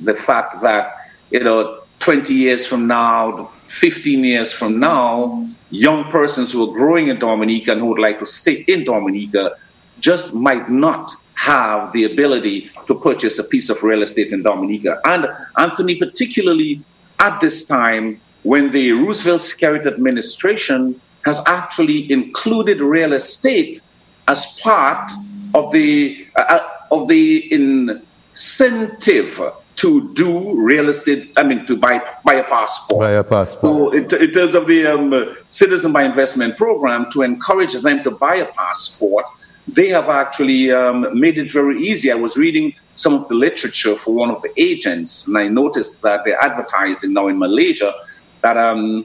the fact that, you know, 20 years from now, 15 years from now, young persons who are growing in Dominica and who would like to stay in Dominica just might not have the ability to purchase a piece of real estate in Dominica. And Anthony, particularly at this time when the Roosevelt Skerrit administration has actually included real estate as part of the uh, uh of the incentive to do real estate, I mean, to buy, buy a passport. Buy a passport. So, in, in terms of the um, Citizen by Investment program, to encourage them to buy a passport, they have actually um, made it very easy. I was reading some of the literature for one of the agents, and I noticed that they're advertising now in Malaysia that um,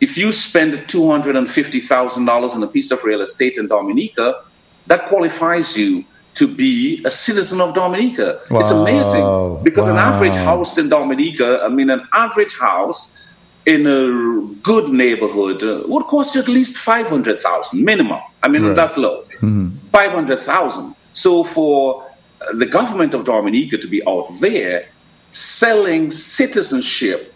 if you spend $250,000 on a piece of real estate in Dominica, that qualifies you to be a citizen of Dominica. Wow. It's amazing because wow. an average house in Dominica, I mean, an average house in a good neighborhood uh, would cost you at least 500,000 minimum. I mean, right. that's low. Mm-hmm. 500,000. So for the government of Dominica to be out there selling citizenship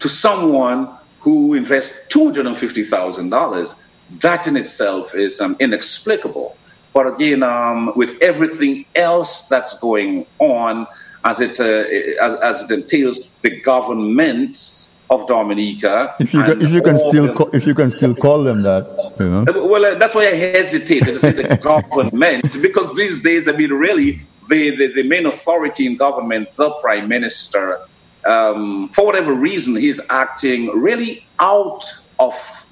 to someone who invests $250,000, that in itself is um, inexplicable. But again, um, with everything else that's going on, as it uh, as, as, it entails the governments of Dominica. If you can, if you can still call, if you can still call them that, you know. Uh, well, uh, that's why I hesitated to say the government because these days, I mean, really, the, the, the main authority in government, the prime minister, um, for whatever reason, he's acting really out of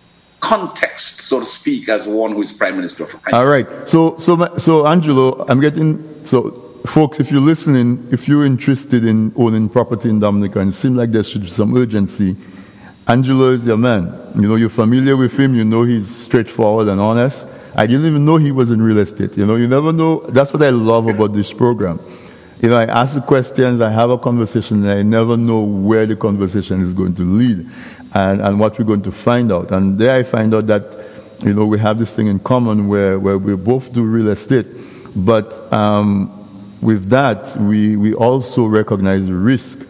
context, so to speak, as one who is prime minister of. All right. So, so, so, Angelo, I'm getting so, folks. If you're listening, if you're interested in owning property in Dominica, and it seems like there should be some urgency, Angelo is your man. You know, you're familiar with him. You know he's straightforward and honest. I didn't even know he was in real estate. You know, you never know. That's what I love about this program. You know, I ask the questions, I have a conversation, and I never know where the conversation is going to lead and, and what we're going to find out. And there I find out that, you know, we have this thing in common where, where we both do real estate. But um, with that, we, we also recognize the risk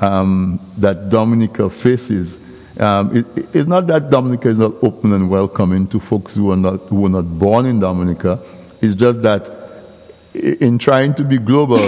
um, that Dominica faces. Um, it, it's not that Dominica is not open and welcoming to folks who are not, who are not born in Dominica. It's just that in trying to be global,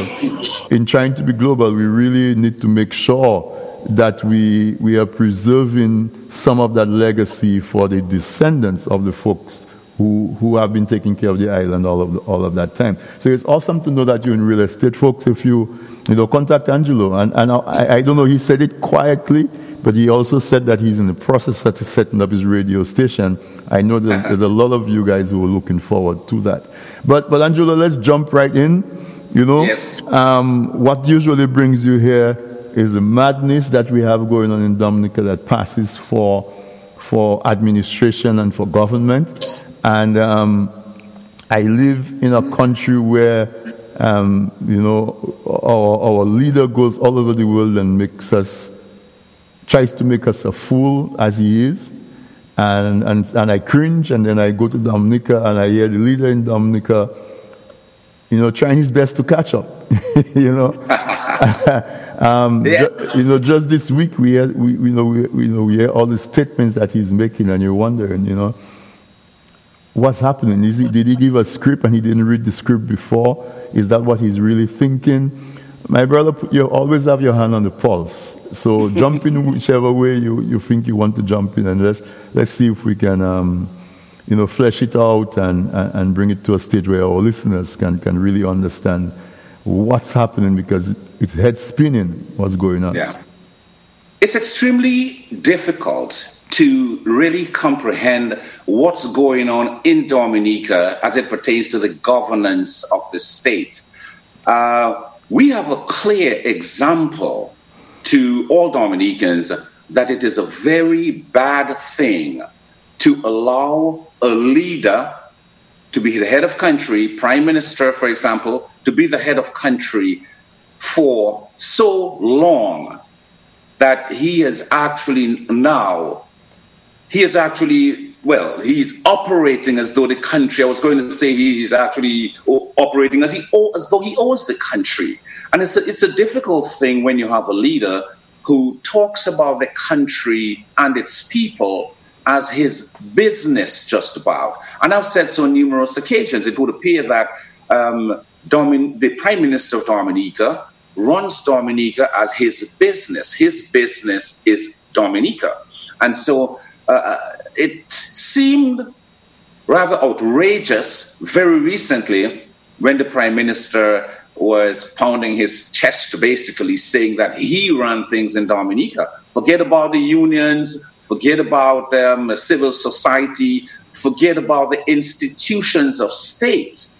in trying to be global, we really need to make sure that we, we are preserving some of that legacy for the descendants of the folks who, who have been taking care of the island all of, the, all of that time. So it's awesome to know that you're in real estate, folks. If you, you know, contact Angelo. And, and I, I don't know, he said it quietly, but he also said that he's in the process of setting up his radio station. I know that there's a lot of you guys who are looking forward to that. But, but Angelo, let's jump right in. You know, yes. um, what usually brings you here is the madness that we have going on in Dominica that passes for, for administration and for government. And um, I live in a country where, um, you know, our, our leader goes all over the world and makes us, tries to make us a fool as he is. And, and, and I cringe, and then I go to Dominica and I hear the leader in Dominica, you know, trying his best to catch up, you know. Um, yeah. you know, just this week we, had, we, you know, we, we, know, we hear all the statements that he's making, and you're wondering, you know, what's happening? Is he, did he give a script and he didn't read the script before? Is that what he's really thinking? My brother, you always have your hand on the pulse. So jump in whichever way you, you think you want to jump in, and let's let's see if we can, um, you know, flesh it out and, and, and bring it to a stage where our listeners can, can really understand what's happening because it's head spinning what's going on. Yeah. It's extremely difficult to really comprehend what's going on in Dominica as it pertains to the governance of the state. Uh, we have a clear example to all Dominicans that it is a very bad thing to allow a leader to be the head of country, prime minister, for example, to be the head of country for so long that he is actually now, he is actually well, he's operating as though the country, I was going to say he's actually operating as, he, as though he owns the country. And it's a, it's a difficult thing when you have a leader who talks about the country and its people as his business, just about. And I've said so on numerous occasions. It would appear that um, Domin- the Prime Minister of Dominica runs Dominica as his business. His business is Dominica. And so uh, it seemed rather outrageous very recently when the Prime Minister was pounding his chest, basically saying that he ran things in Dominica. Forget about the unions, forget about um, civil society, forget about the institutions of state.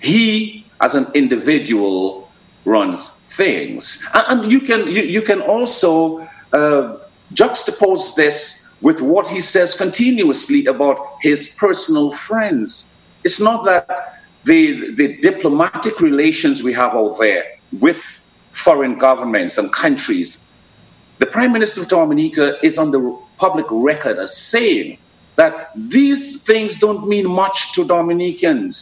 He, as an individual, runs things. And you can, you, you can also uh, juxtapose this with what he says continuously about his personal friends. It's not that the, the diplomatic relations we have out there with foreign governments and countries, the Prime Minister of Dominica is on the public record as saying that these things don't mean much to Dominicans.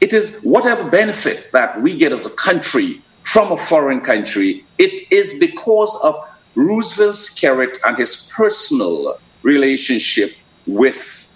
It is whatever benefit that we get as a country from a foreign country, it is because of Roosevelt Skerrit and his personal relationship with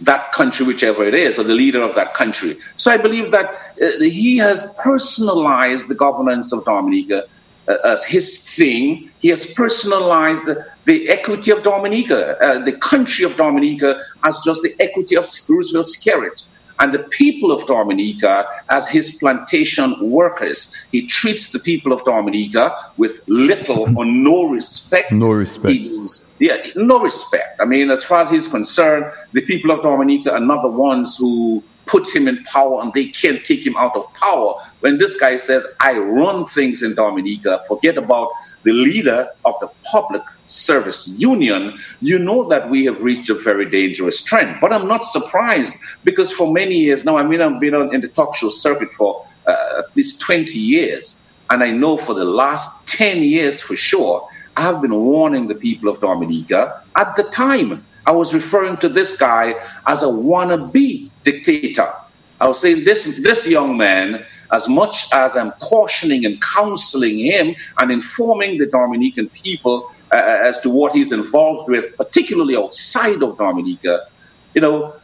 that country, whichever it is, or the leader of that country. So I believe that uh, he has personalized the governance of Dominica as his thing. He has personalized the, equity of Dominica, uh, the country of Dominica, as just the equity of Roosevelt Skerrit and the people of Dominica as his plantation workers. He treats the people of Dominica with little or no respect. No respect. He's, yeah, no respect. I mean, as far as he's concerned, the people of Dominica are not the ones who put him in power and they can't take him out of power. When this guy says, I run things in Dominica, forget about the leader of the public service union, you know that we have reached a very dangerous trend. But I'm not surprised because for many years now, I mean, I've been on, in the talk show circuit for uh, at least 20 years. And I know for the last 10 years for sure, I have been warning the people of Dominica. At the time, I was referring to this guy as a wannabe dictator. I was saying this, this young man as much as I'm cautioning and counseling him and informing the Dominican people uh, as to what he's involved with, particularly outside of Dominica, you know,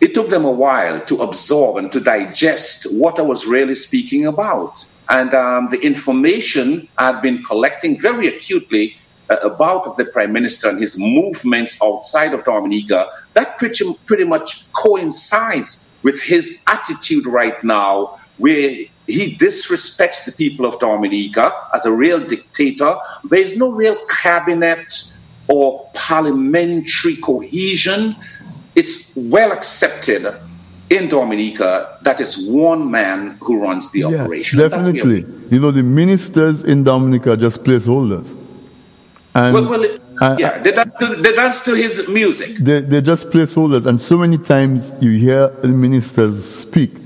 it took them a while to absorb and to digest what I was really speaking about. And um, the information I'd been collecting very acutely uh, about the Prime Minister and his movements outside of Dominica, that pretty, pretty much coincides with his attitude right now where he disrespects the people of Dominica as a real dictator. There is no real cabinet or parliamentary cohesion. It's well accepted in Dominica that it's one man who runs the yeah, operation. Definitely. You know, the ministers in Dominica are just placeholders. And, well, well it, yeah, they dance, to, they dance to his music. They, they're just placeholders. And so many times you hear ministers speak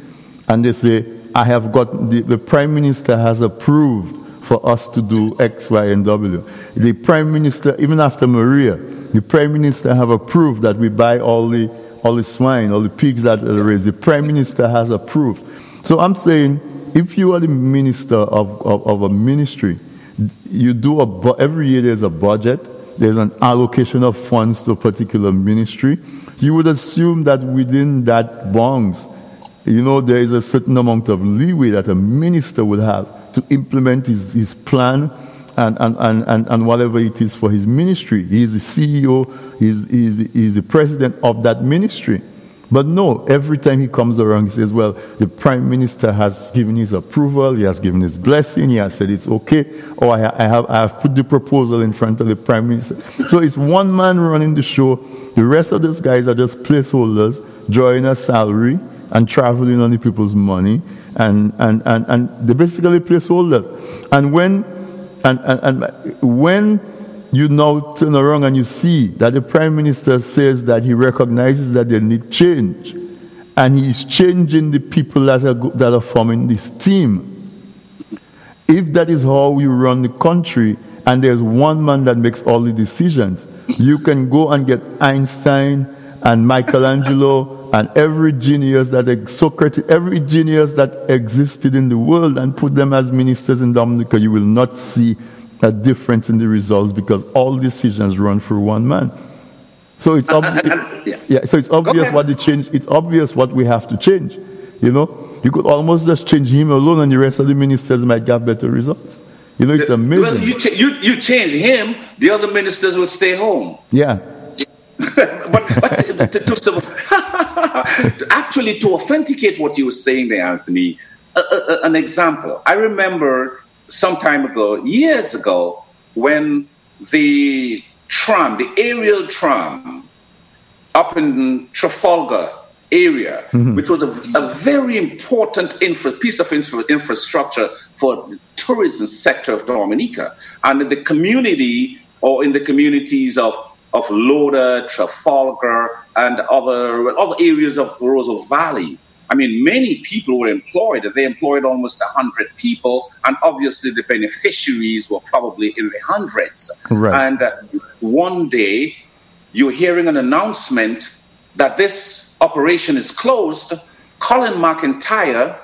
and they say, I have got, the, the Prime Minister has approved for us to do X, Y, and W. The Prime Minister, even after Maria, the Prime Minister have approved that we buy all the, all the swine, all the pigs that are raised. The Prime Minister has approved. So I'm saying, if you are the minister of, of, of a ministry, you do a, every year there's a budget, there's an allocation of funds to a particular ministry. You would assume that within that bounds, you know, there is a certain amount of leeway that a minister would have to implement his, his plan and, and, and, and, whatever it is for his ministry. He's the CEO, he's, he's, the, he's the president of that ministry. But no, every time he comes around, he says, Well, the prime minister has given his approval, he has given his blessing, he has said it's okay, or I, I, have, I have put the proposal in front of the prime minister. So it's one man running the show. The rest of these guys are just placeholders, drawing a salary, and traveling on the people's money, and, and, and, and they basically placeholders. And when, and, and, and when you now turn around and you see that the Prime Minister says that he recognizes that they need change, and he is changing the people that are, that are forming this team. If that is how we run the country, and there's one man that makes all the decisions, you can go and get Einstein and Michelangelo and every genius that Socrates, every genius that existed in the world and put them as ministers in Dominica, you will not see a difference in the results because all decisions run through one man. So it's obvious. yeah. yeah. So it's obvious what the change. It's obvious what we have to change. You know, you could almost just change him alone, and the rest of the ministers might get better results. You know, it's amazing. Well, you, ch- you, you change him, the other ministers will stay home. Yeah. but, but to, to, to, actually to authenticate what you were saying there, Anthony, an example. I remember some time ago, years ago, when the tram, the aerial tram, up in Trafalgar area, mm-hmm. which was a, a very important infra, piece of infra, infrastructure for the tourism sector of Dominica. And in the community or in the communities of, of Laudat, Trafalgar, and other, other areas of the Roseau Valley, I mean, many people were employed. They employed almost 100 people, and obviously the beneficiaries were probably in the hundreds. Right. And uh, one day, you're hearing an announcement that this operation is closed. Colin McIntyre,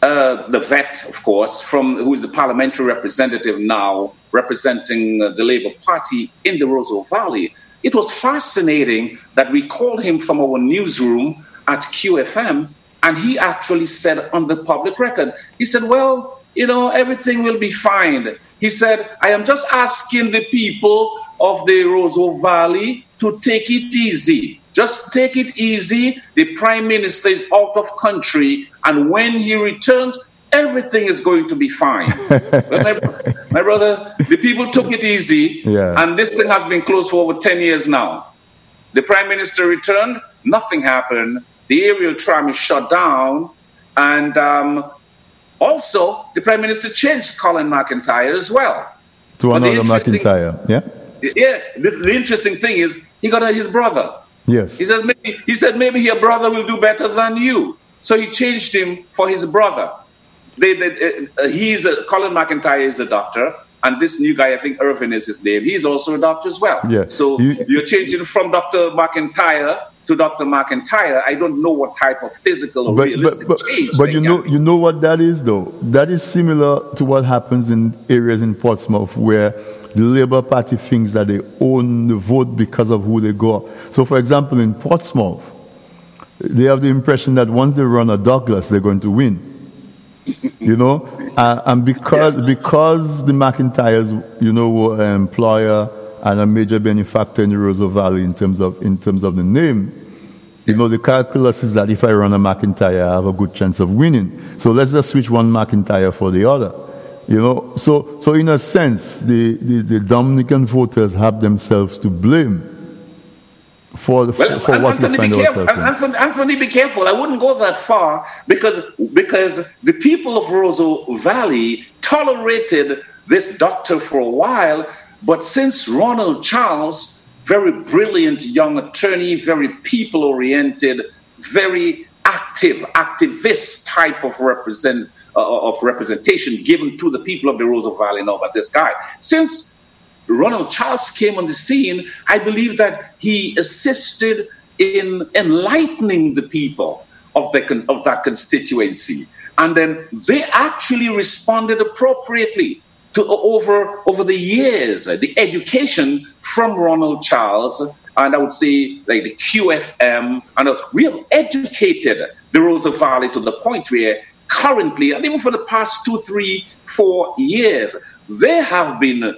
uh, the vet, of course, from who is the parliamentary representative now, representing uh, the Labour Party in the Roseau Valley. It was fascinating that we called him from our newsroom at QFM and he actually said on the public record, he said, Well, you know, everything will be fine. He said, I am just asking the people of the Roseau Valley to take it easy. Just take it easy. The prime minister is out of country, and when he returns, everything is going to be fine. my, my, brother, the people took it easy, yeah. and this thing has been closed for over 10 years now. The prime minister returned, nothing happened the aerial tram is shut down, and um, also the prime minister changed Colin McIntyre as well. To another McIntyre, yeah. Yeah. The, the, interesting thing is he got his brother. Yes. He said maybe he said maybe your brother will do better than you. So he changed him for his brother. They, they, uh, he's a, Colin McIntyre is a doctor, and this new guy, I think Irvin is his name. He's also a doctor as well. Yeah. So you, you're changing from Dr. McIntyre to Dr. McIntyre, I don't know what type of physical or but, realistic but, but, change. But you know, you know what that is, though. That is similar to what happens in areas in Portsmouth where the Labour Party thinks that they own the vote because of who they go. So, for example, in Portsmouth, they have the impression that once they run a Douglas, they're going to win. you know, uh, and because yeah. because the McIntyres, you know, were an employer and a major benefactor in the Roseau Valley in terms of in terms of the name. You know, the calculus is that if I run a McIntyre, I have a good chance of winning. So let's just switch one McIntyre for the other. You know, so so in a sense, the, the, the Dominican voters have themselves to blame for, well, for what Anthony, be careful. Anthony, Anthony, be careful. I wouldn't go that far because because the people of Roseau Valley tolerated this doctor for a while but since Ronald Charles, very brilliant young attorney, very people oriented, very active, activist type of represent uh, of representation given to the people of the Roseau Valley know about this guy. Since Ronald Charles came on the scene, I believe that he assisted in enlightening the people of, the, of that constituency. And then they actually responded appropriately to over over the years, uh, the education from Ronald Charles, and I would say like the QFM, and uh, we have educated the Roseau Valley to the point where currently, and even for the past two, three, four years, they have been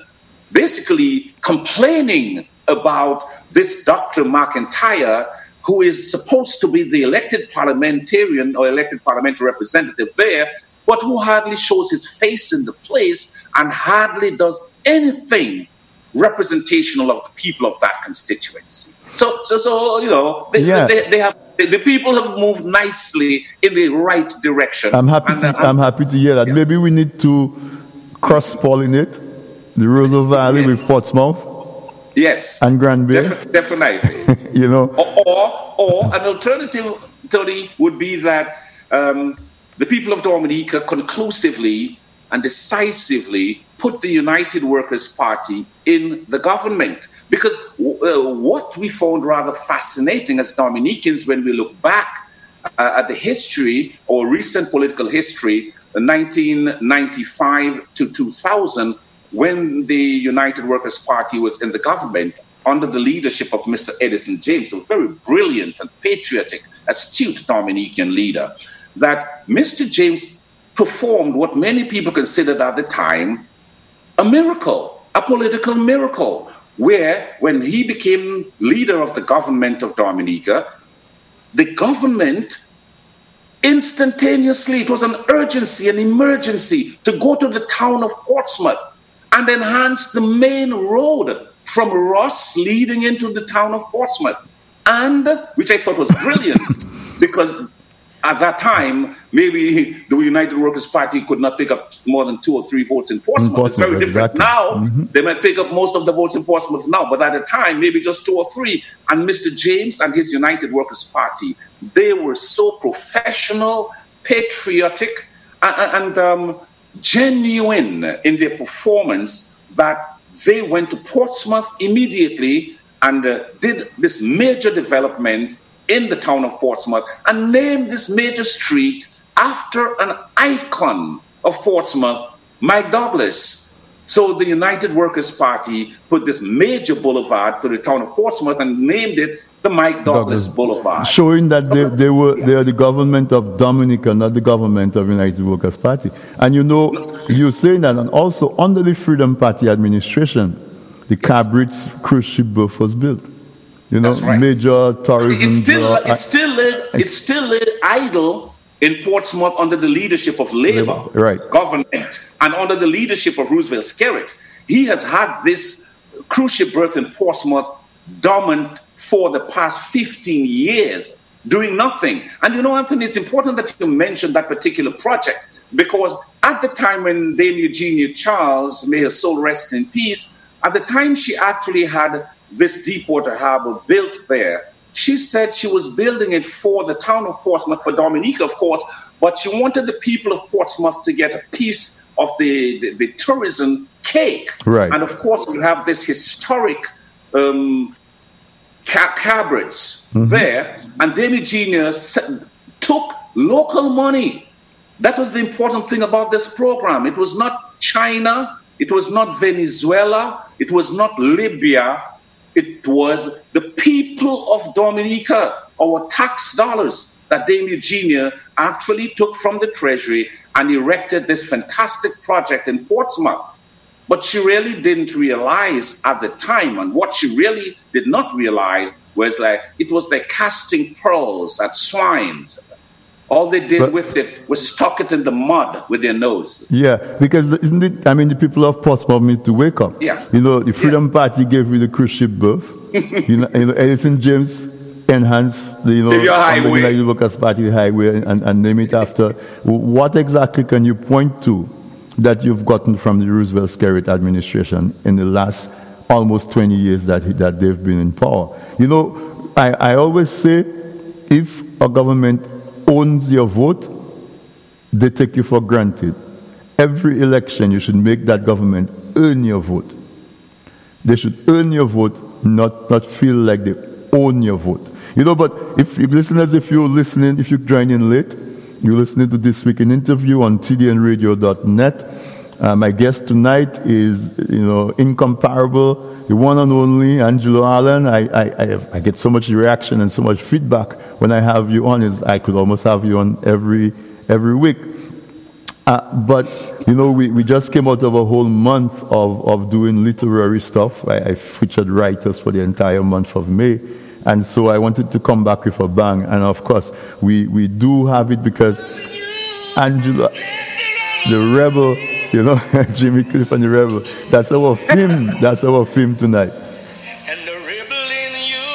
basically complaining about this Dr. McIntyre, who is supposed to be the elected parliamentarian or elected parliamentary representative there, but who hardly shows his face in the place and hardly does anything representational of the people of that constituency. So, so, so you know, they, yeah. they, they have the people have moved nicely in the right direction. I'm happy. To, I'm happy to hear that. Yeah. Maybe we need to cross pollinate the Roseau Valley yes. with Portsmouth. Yes. And Grand Bay. Def- definitely. you know. Or, or, or, an alternative, Tony, would be that um, the people of Dominica conclusively and decisively put the United Workers' Party in the government. Because uh, what we found rather fascinating as Dominicans when we look back uh, at the history or recent political history, 1995 to 2000, when the United Workers' Party was in the government under the leadership of Mr. Edison James, a very brilliant and patriotic, astute Dominican leader, that Mr. James performed what many people considered at the time a miracle, a political miracle, where when he became leader of the government of Dominica, the government instantaneously, it was an urgency, an emergency to go to the town of Portsmouth and enhance the main road from Ross leading into the town of Portsmouth. And, which I thought was brilliant, because at that time, maybe the United Workers' Party could not pick up more than two or three votes in Portsmouth. Portsmouth it's very different exactly. now. Mm-hmm. They might pick up most of the votes in Portsmouth now, but at the time, maybe just two or three. And Mr. James and his United Workers' Party, they were so professional, patriotic, and, and um, genuine in their performance that they went to Portsmouth immediately and uh, did this major development in the town of Portsmouth and named this major street after an icon of Portsmouth, Mike Douglas. So the United Workers' Party put this major boulevard to the town of Portsmouth and named it the Mike Douglas, Douglas. Boulevard. Showing that they, they were they are the government of Dominica, not the government of United Workers' Party. And you know, you're saying that, and also under the Freedom Party administration, the Cabrits cruise ship berth was built. You know, right. major tourism. It's still, it's still, it's still idle in Portsmouth under the leadership of Labour right. government and under the leadership of Roosevelt Skerrit. He has had this cruise ship berth in Portsmouth dormant for the past 15 years, doing nothing. And you know, Anthony, it's important that you mention that particular project because at the time when Dame Eugenia Charles, may her soul rest in peace, at the time she actually had this Deepwater Harbor built there. She said she was building it for the town of Portsmouth, for Dominica, of course, but she wanted the people of Portsmouth to get a piece of the, the, the tourism cake. Right. And of course, you have this historic um, Cabrits mm-hmm. there, and Dame Eugenia took local money. That was the important thing about this program. It was not China, it was not Venezuela, it was not Libya, it was the people of Dominica, our tax dollars, that Dame Eugenia actually took from the treasury and erected this fantastic project in Portsmouth. But she really didn't realize at the time, and what she really did not realize was like it was like casting pearls at swines all they did but, with it was stuck it in the mud with their nose. Yeah, because isn't it? I mean, the people of Portsmouth need to wake up. Yeah. You know, the Freedom yeah. Party gave me the cruise ship berth. you, know, you know, Edison James enhanced the, you know, the United Workers Party highway and, and name it after. What exactly can you point to that you've gotten from the Roosevelt Skerrit administration in the last almost 20 years that, that they've been in power? You know, I, I always say if a government owns your vote, they take you for granted. Every election, you should make that government earn your vote. They should earn your vote, not, not feel like they own your vote. You know, but if you listeners, if you're listening, if you're joining late, you're listening to this week in interview on tdnradio.net. Uh, my guest tonight is, you know, incomparable, the one and only Angelo Allen. I, I, I, have, I, get so much reaction and so much feedback when I have you on. Is I could almost have you on every every week. Uh, but you know, we, we just came out of a whole month of, of doing literary stuff. I, I featured writers for the entire month of May. And so I wanted to come back with a bang. And of course, we, we do have it because Angela, the rebel, you know, Jimmy Cliff and the Rebel. That's our theme. That's our theme tonight. And the rebel in you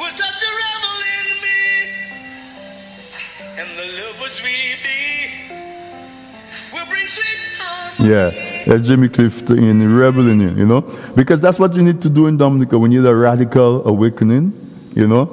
will touch the rebel in me. And the lovers we be will bring sweet Yeah, that's Jimmy Cliff in the rebel in you, you know? Because that's what you need to do in Dominica. We need a radical awakening, you know?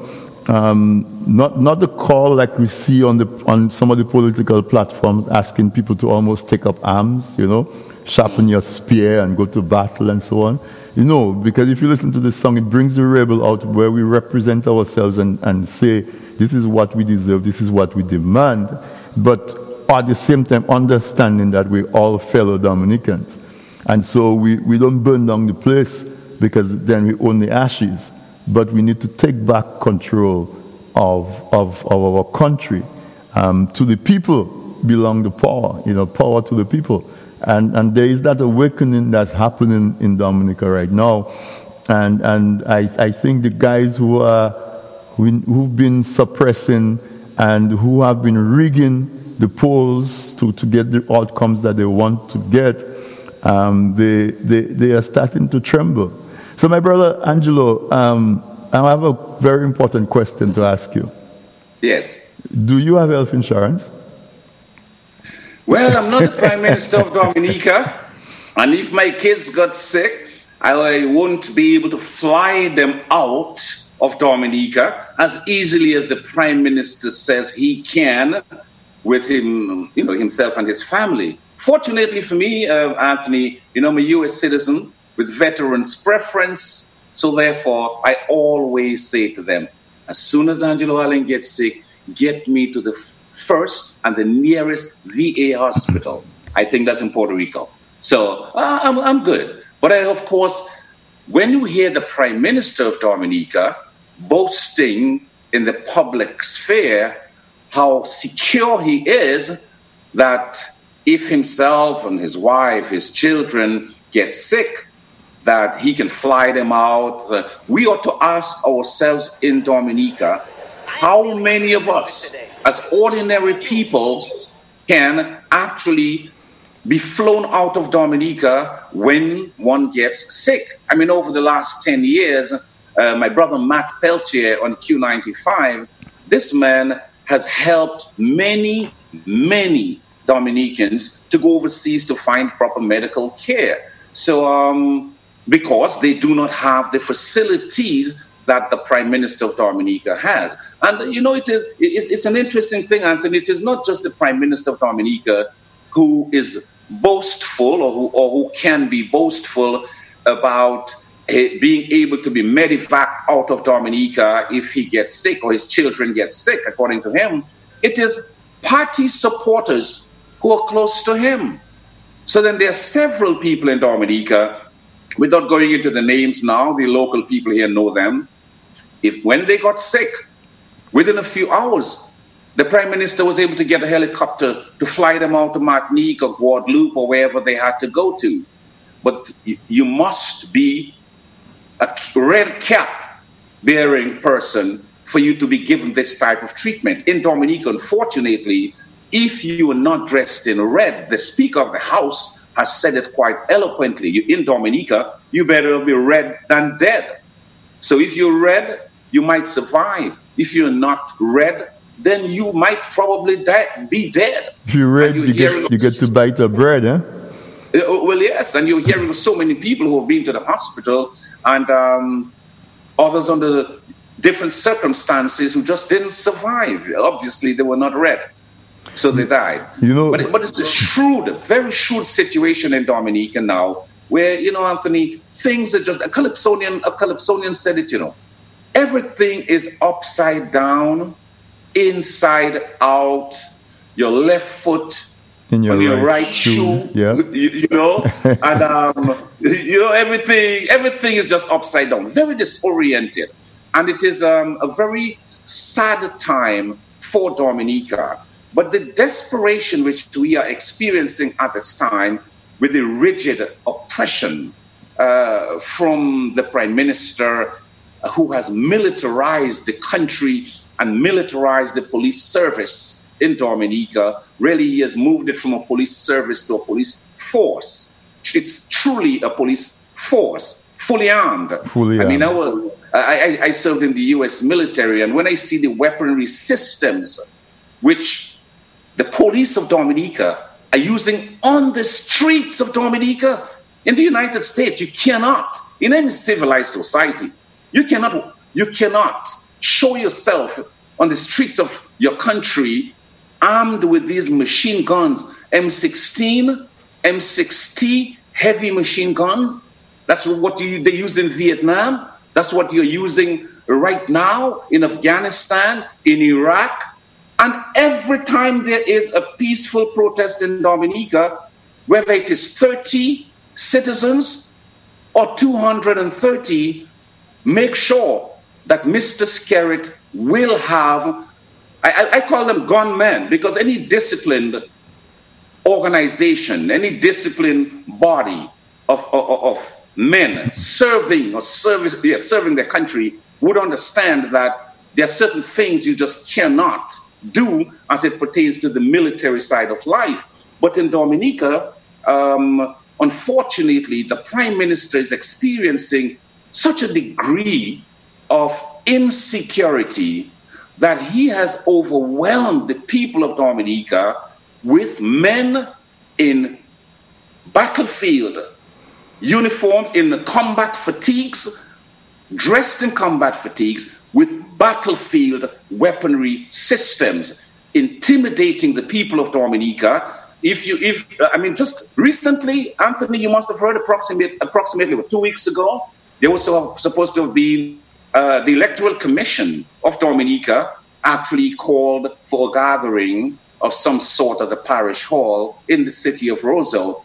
Um, not not the call like we see on the on some of the political platforms asking people to almost take up arms, you know, sharpen your spear and go to battle and so on. You know, because if you listen to this song, it brings the rebel out where we represent ourselves and, and say, this is what we deserve, this is what we demand, but at the same time understanding that we're all fellow Dominicans. And so we, we don't burn down the place because then we own the ashes, but we need to take back control of, of, of our country. Um, to the people belong the power, you know, power to the people. And, and there is that awakening that's happening in Dominica right now. And, and I, I think the guys who are, who've been suppressing and who have been rigging the polls to, to get the outcomes that they want to get, um, they, they, they are starting to tremble. So, my brother Angelo, um, I have a very important question to ask you. Yes. Do you have health insurance? Well, I'm not the Prime Minister of Dominica, and if my kids got sick, I won't be able to fly them out of Dominica as easily as the Prime Minister says he can with him, you know, himself and his family. Fortunately for me, uh, Anthony, you know, I'm a U.S. citizen with veterans preference, so therefore I always say to them, as soon as Angelo Allen gets sick, get me to the first and the nearest VA hospital. I think that's in Puerto Rico. So uh, I'm, I'm good. But I, of course, when you hear the Prime Minister of Dominica boasting in the public sphere how secure he is, that if himself and his wife, his children get sick, that he can fly them out. We ought to ask ourselves in Dominica how many of us as ordinary people can actually be flown out of Dominica when one gets sick. I mean, over the last 10 years, uh, my brother Matt Peltier on Q95, this man has helped many, many Dominicans to go overseas to find proper medical care. So, um, because they do not have the facilities that the Prime Minister of Dominica has. And you know, it is it's an interesting thing, Anthony. It is not just the Prime Minister of Dominica who is boastful or who, or who can be boastful about uh, being able to be medevac out of Dominica if he gets sick or his children get sick, according to him. It is party supporters who are close to him. So then there are several people in Dominica, without going into the names now, the local people here know them, if when they got sick, within a few hours, the prime minister was able to get a helicopter to fly them out to Martinique or Guadeloupe or wherever they had to go to. But you must be a red cap bearing person for you to be given this type of treatment. In Dominica, unfortunately, if you are not dressed in red, the Speaker of the House has said it quite eloquently. You, in Dominica, you better be red than dead. So if you're red, you might survive. If you're not red, then you might probably die, be dead. If you're red, you get, you get to bite the bread, huh? Uh, well, yes, and you're hearing so many people who have been to the hospital and um, others under different circumstances who just didn't survive. Obviously, they were not red, so they died. You know, but, but it's a shrewd, very shrewd situation in Dominica now, where you know, Anthony, things are just a Calypsonian. A Calypsonian said it, you know everything is upside down, inside out, your left foot in your, your right, right shoe, shoe. Yeah. You, you, know, and um, you know everything. Everything is just upside down, very disoriented, and it is um, a very sad time for Dominica. But the desperation which we are experiencing at this time, with the rigid oppression uh, from the prime minister who has militarized the country and militarized the police service in Dominica. Really, he has moved it from a police service to a police force. It's truly a police force, fully armed. Fully I armed. mean, I, was, I, I served in the US military, and when I see the weaponry systems which the police of Dominica are using on the streets of Dominica, in the United States, you cannot, in any civilized society, you cannot, you cannot show yourself on the streets of your country armed with these machine guns M16, M60, heavy machine gun. That's what you, they used in Vietnam. That's what you're using right now in Afghanistan, in Iraq. And every time there is a peaceful protest in Dominica, whether it is 30 citizens or 230, make sure that Mr. Skerrit will have, I, I call them gunmen, because any disciplined organization, any disciplined body of, of, of men serving or service, yeah, serving their country would understand that there are certain things you just cannot do as it pertains to the military side of life. But in Dominica, um, unfortunately, the prime minister is experiencing such a degree of insecurity that he has overwhelmed the people of Dominica with men in battlefield uniforms, in combat fatigues, dressed in combat fatigues, with battlefield weaponry systems, intimidating the people of Dominica. If you, if I mean, just recently, Anthony, you must have heard approximately, approximately two weeks ago, there was supposed to have been uh, the Electoral Commission of Dominica actually called for a gathering of some sort at the parish hall in the city of Roseau.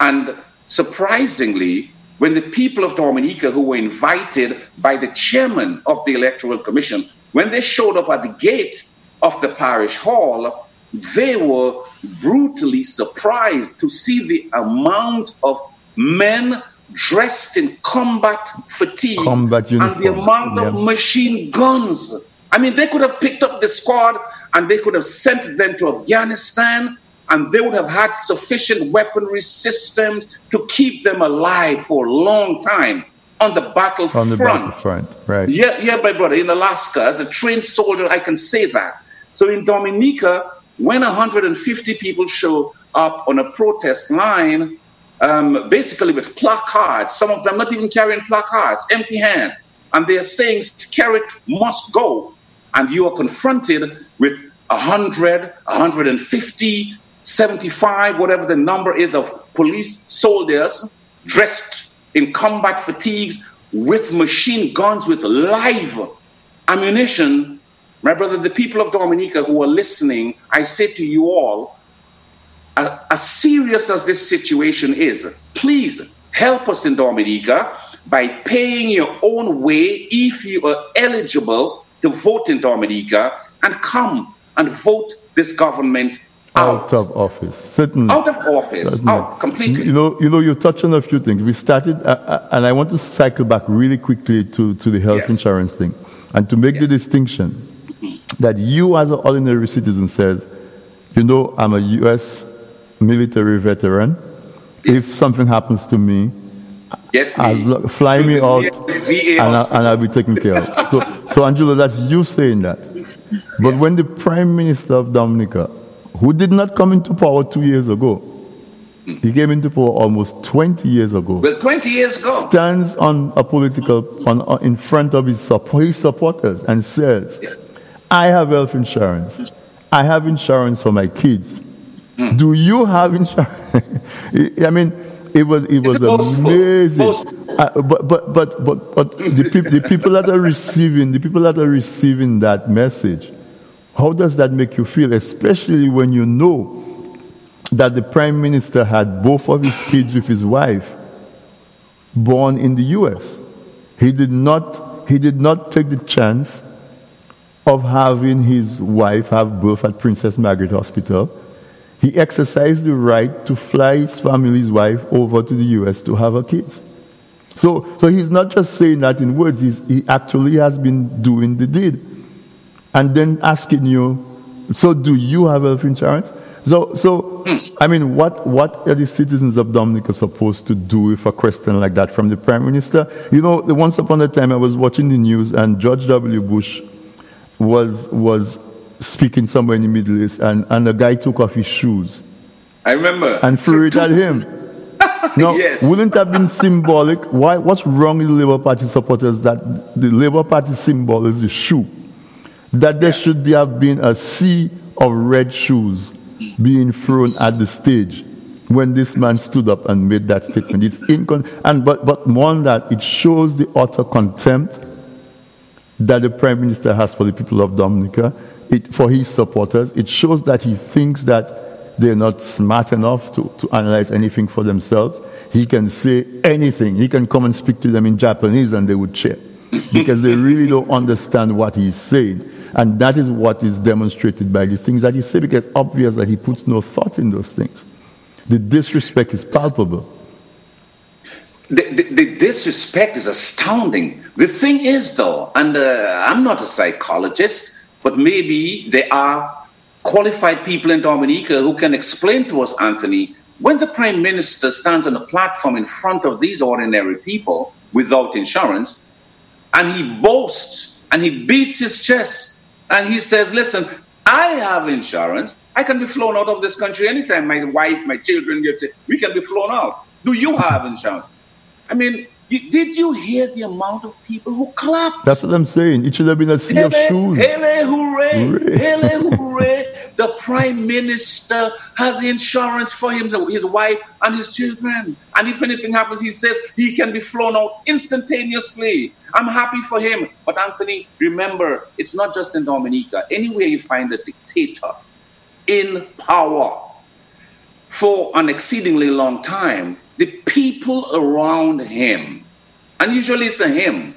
And surprisingly, when the people of Dominica, who were invited by the chairman of the Electoral Commission, when they showed up at the gate of the parish hall, they were brutally surprised to see the amount of men dressed in combat fatigue combat and the amount yeah. of machine guns. I mean, they could have picked up the squad and they could have sent them to Afghanistan and they would have had sufficient weaponry systems to keep them alive for a long time on the battlefront. On the battlefront, right. Yeah, yeah, my brother, in Alaska, as a trained soldier, I can say that. So in Dominica, when 150 people show up on a protest line, um, basically with placards, some of them not even carrying placards, empty hands, and they're saying Skerrit must go. And you are confronted with 100, 150, 75, whatever the number is of police soldiers dressed in combat fatigues with machine guns, with live ammunition. My brother, the people of Dominica who are listening, I say to you all, as serious as this situation is, please help us in Dominica by paying your own way if you are eligible to vote in Dominica and come and vote this government out, out of office. Certainly. Out of office. Certainly. Out completely. You know, you know, you touched on a few things. We started, uh, uh, and I want to cycle back really quickly to, to the health yes. insurance thing, and to make yes. the distinction that you, as an ordinary citizen, says, you know, I'm a U.S. military veteran. If something happens to me, me. fly me out, and, I, and I'll be taken care of. So, so Angelo, that's you saying that. But yes. when the Prime Minister of Dominica who did not come into power two years ago. He came into power almost 20 years ago. Well, 20 years ago. Stands on a political, on, on in front of his, his supporters and says, I have health insurance. I have insurance for my kids. Mm. Do you have insurance? I mean, it was it was amazing. Uh, but, but but but but the, the people that are receiving the people that are receiving that message how does that make you feel, especially when you know that the prime minister had both of his kids with his wife born in the US? He did not, he did not take the chance of having his wife have birth at Princess Margaret Hospital. He exercised the right to fly his family's wife over to the US to have her kids. So, so he's not just saying that in words, he actually has been doing the deed and then asking you, so do you have health insurance? So, so hmm. I mean, what, what are the citizens of Dominica supposed to do with a question like that from the Prime Minister? You know, once upon a time I was watching the news and George W. Bush was, was speaking somewhere in the Middle East and, and a guy took off his shoes. I remember. And threw it at him. no, yes. wouldn't have been symbolic? Why? What's wrong with the Labour Party supporters that the Labour Party symbol is the shoe? That there should have been a sea of red shoes being thrown at the stage when this man stood up and made that statement. It's incon- and but but more than that, it shows the utter contempt that the Prime Minister has for the people of Dominica, it, for his supporters. It shows that he thinks that they're not smart enough to, to analyze anything for themselves. He can say anything. He can come and speak to them in Japanese and they would cheer because they really don't understand what he's saying. And that is what is demonstrated by the things that he said because it's obvious that he puts no thought in those things. The disrespect is palpable. The, the, the, disrespect is astounding. The thing is, though, and uh, I'm not a psychologist, but maybe there are qualified people in Dominica who can explain to us, Anthony, when the prime minister stands on a platform in front of these ordinary people without insurance, and he boasts and he beats his chest and he says, Listen, I have insurance. I can be flown out of this country anytime. My wife, my children, you say, we can be flown out. Do you have insurance? I mean, you, did you hear the amount of people who clapped? That's what I'm saying. It should have been a sea of shoes. Hele, hooray! Hooray. Hele, hooray! The prime minister has insurance for him, his wife, and his children. And if anything happens, he says he can be flown out instantaneously. I'm happy for him. But Anthony, remember, it's not just in Dominica. Anywhere you find a dictator in power for an exceedingly long time, the people around him, and usually it's a him,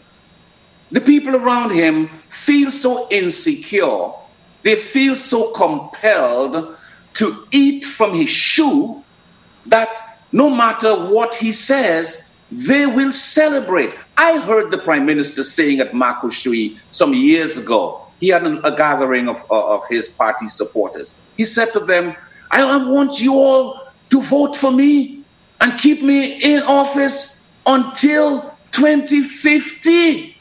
the people around him feel so insecure, they feel so compelled to eat from his shoe that no matter what he says, they will celebrate. I heard the prime minister saying at Makushui some years ago, he had a gathering of, uh, of his party supporters. He said to them, I want you all to vote for me and keep me in office until 2050.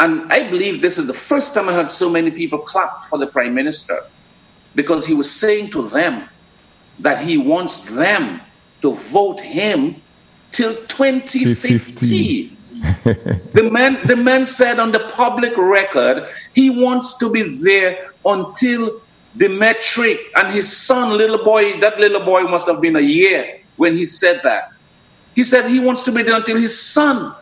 And I believe this is the first time I heard so many people clap for the prime minister because he was saying to them that he wants them to vote him till 2050. the man the man said on the public record he wants to be there until the metric and his son little boy that little boy must have been a year when he said that. He said he wants to be there until his son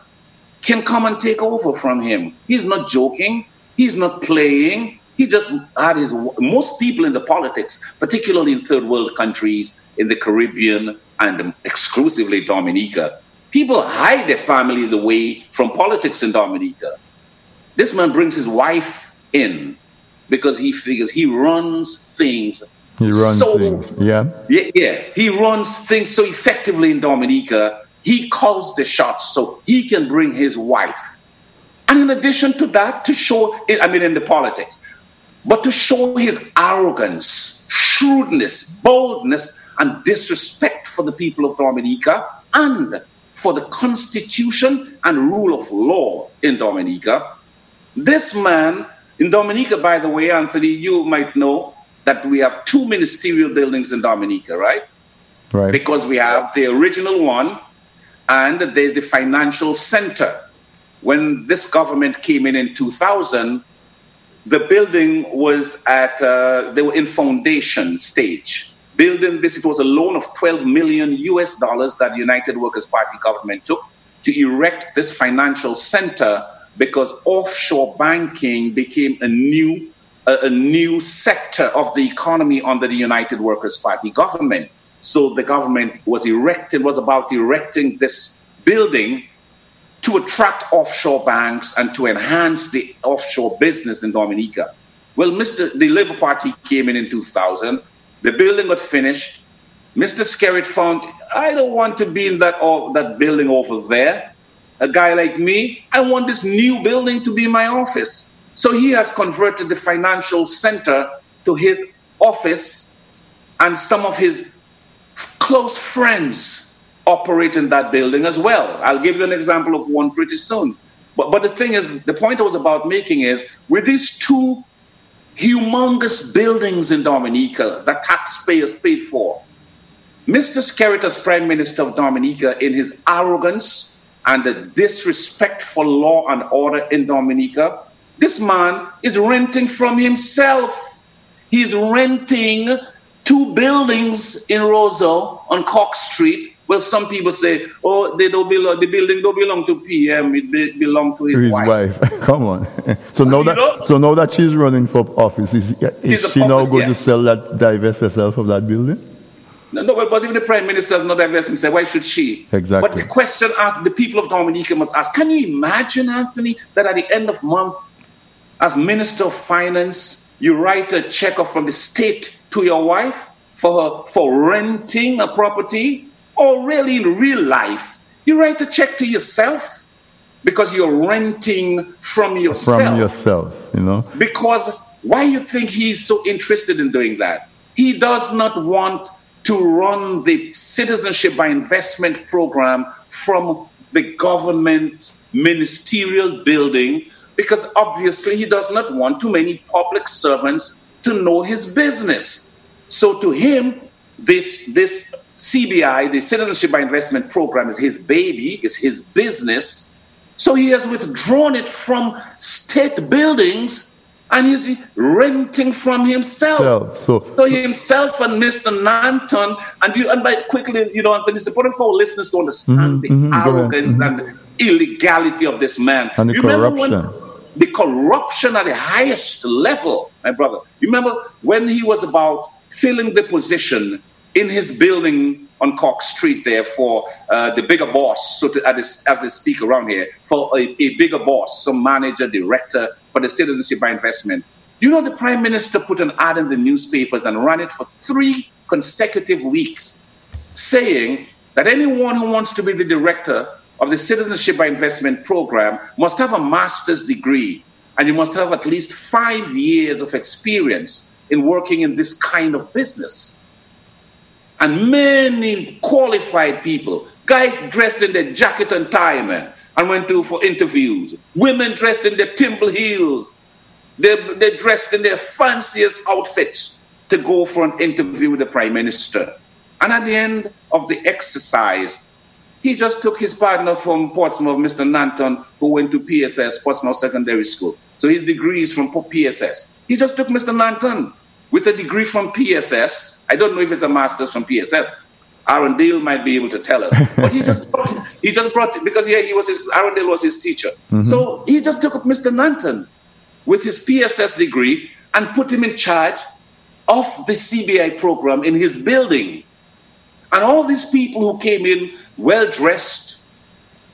can come and take over from him. He's not joking. He's not playing. He just had his most people in the politics particularly in third world countries in the caribbean and exclusively dominica. People hide their families away from politics in dominica. This man brings his wife in because he figures he runs things. He runs so, things, yeah. yeah. Yeah, he runs things so effectively in Dominica. He calls the shots so he can bring his wife. And in addition to that, to show, I mean, in the politics, but to show his arrogance, shrewdness, boldness, and disrespect for the people of Dominica and for the constitution and rule of law in Dominica. This man in Dominica, by the way, Anthony, you might know that we have two ministerial buildings in Dominica, right? Right. Because we have the original one and there's the financial center. When this government came in in 2000, the building was at, uh, they were in foundation stage. Building this, it was a loan of 12 million US dollars that the United Workers' Party government took to erect this financial center because offshore banking became a new a, a, new sector of the economy under the United Workers' Party government. So the government was erected was about erecting this building to attract offshore banks and to enhance the offshore business in Dominica. Well, Mr. the Labour Party came in in 2000. The building got finished. Mr. Skerrit found I don't want to be in that that building over there a guy like me, I want this new building to be my office. So he has converted the financial center to his office, and some of his close friends operate in that building as well. I'll give you an example of one pretty soon. But, but the thing is, the point I was about making is with these two humongous buildings in Dominica that taxpayers paid for, Mr. Skerrit, as Prime Minister of Dominica, in his arrogance and the disrespect for law and order in Dominica, this man is renting from himself. He's renting two buildings in Roseau on Cork Street. Well, some people say, oh, they don't belong, the building don't belong to PM, it be, belong to his, his wife. wife. Come on. so now that so now that she's running for office, is, is she now going yeah. to sell that, divest herself of that building? No, no, but if the prime minister is not divesting, say, why should she? Exactly. But the question asked, the people of Dominica must ask, can you imagine, Anthony, that at the end of month, as Minister of Finance, you write a check from the state to your wife for her for renting a property? Or really in real life, you write a check to yourself because you're renting from yourself. From yourself, you know? Because why you think he's so interested in doing that? He does not want to run the citizenship by investment program from the government ministerial building because obviously he does not want too many public servants to know his business. So to him, this this CBI, the citizenship by investment program, is his baby, is his business. So he has withdrawn it from state buildings and he's renting from himself. So, so, So himself and Mr. Nanton, and you and by quickly, you know, Anthony, it's important for listeners to understand the mhm, go ahead, arrogance and the illegality of this man. And the You corruption. the corruption at the highest level, my brother. You remember when he was about filling the position in his building on Cork Street there for uh, the bigger boss, so to, as, as they speak around here, for a, a bigger boss, some manager, director for the citizenship by investment. You know, the prime minister put an ad in the newspapers and ran it for three consecutive weeks, saying that anyone who wants to be the director of the citizenship by investment program must have a master's degree and you must have at least five years of experience in working in this kind of business. And many qualified people, guys dressed in their jacket and tie, man, and went to for interviews. Women dressed in their timber heels. They're, they're dressed in their fanciest outfits to go for an interview with the prime minister. And at the end of the exercise, he just took his partner from Portsmouth, Mr. Nanton, who went to PSS, Portsmouth Secondary School. So his degree is from PSS. He just took Mr. Nanton with a degree from PSS. I don't know if it's a master's from PSS. Aaron Dale might be able to tell us. But he just brought, he just brought it because yeah, he was his, Aaron Dale was his teacher. Mm-hmm. So he just took up Mr. Nanton with his PSS degree and put him in charge of the CBI program in his building. And all these people who came in well dressed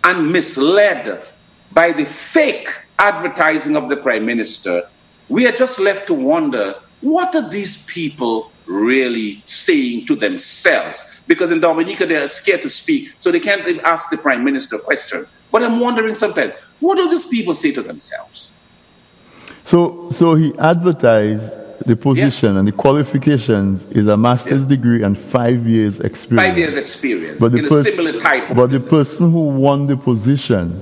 and misled by the fake advertising of the prime minister, we are just left to wonder what are these people really saying to themselves? Because in Dominica, they are scared to speak, so they can't even ask the prime minister a question. But I'm wondering sometimes, what do these people say to themselves? so, so he advertised the position and the qualifications is a master's Yeah. degree and five years experience. Five years experience But the, in pers- similar type. but the person who won the position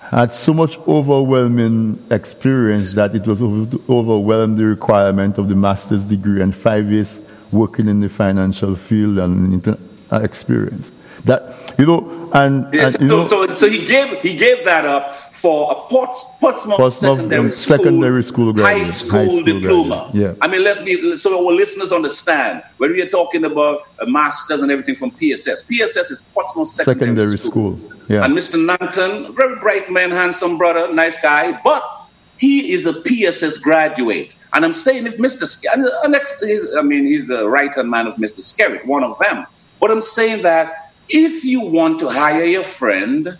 had so much overwhelming experience that it was over to the requirement of the master's degree and five years working in the financial field and inter- uh, experience. That you know, and, and you so, know, so, so he gave he gave that up for a Port, Portsmouth, Portsmouth, secondary, school, secondary school high school, high school diploma. graduate, yeah. I mean, let's be so our listeners understand when we are talking about a masters and everything from PSS. PSS is Portsmouth Secondary, secondary school. Yeah. And Mr. Nanton, very bright man, handsome brother, nice guy, but he is a PSS graduate. And I'm saying if Mr. Sk- and uh, the he's, I mean, he's the right hand man of Mr. Skerrit, one of them. But I'm saying that if you want to hire your friend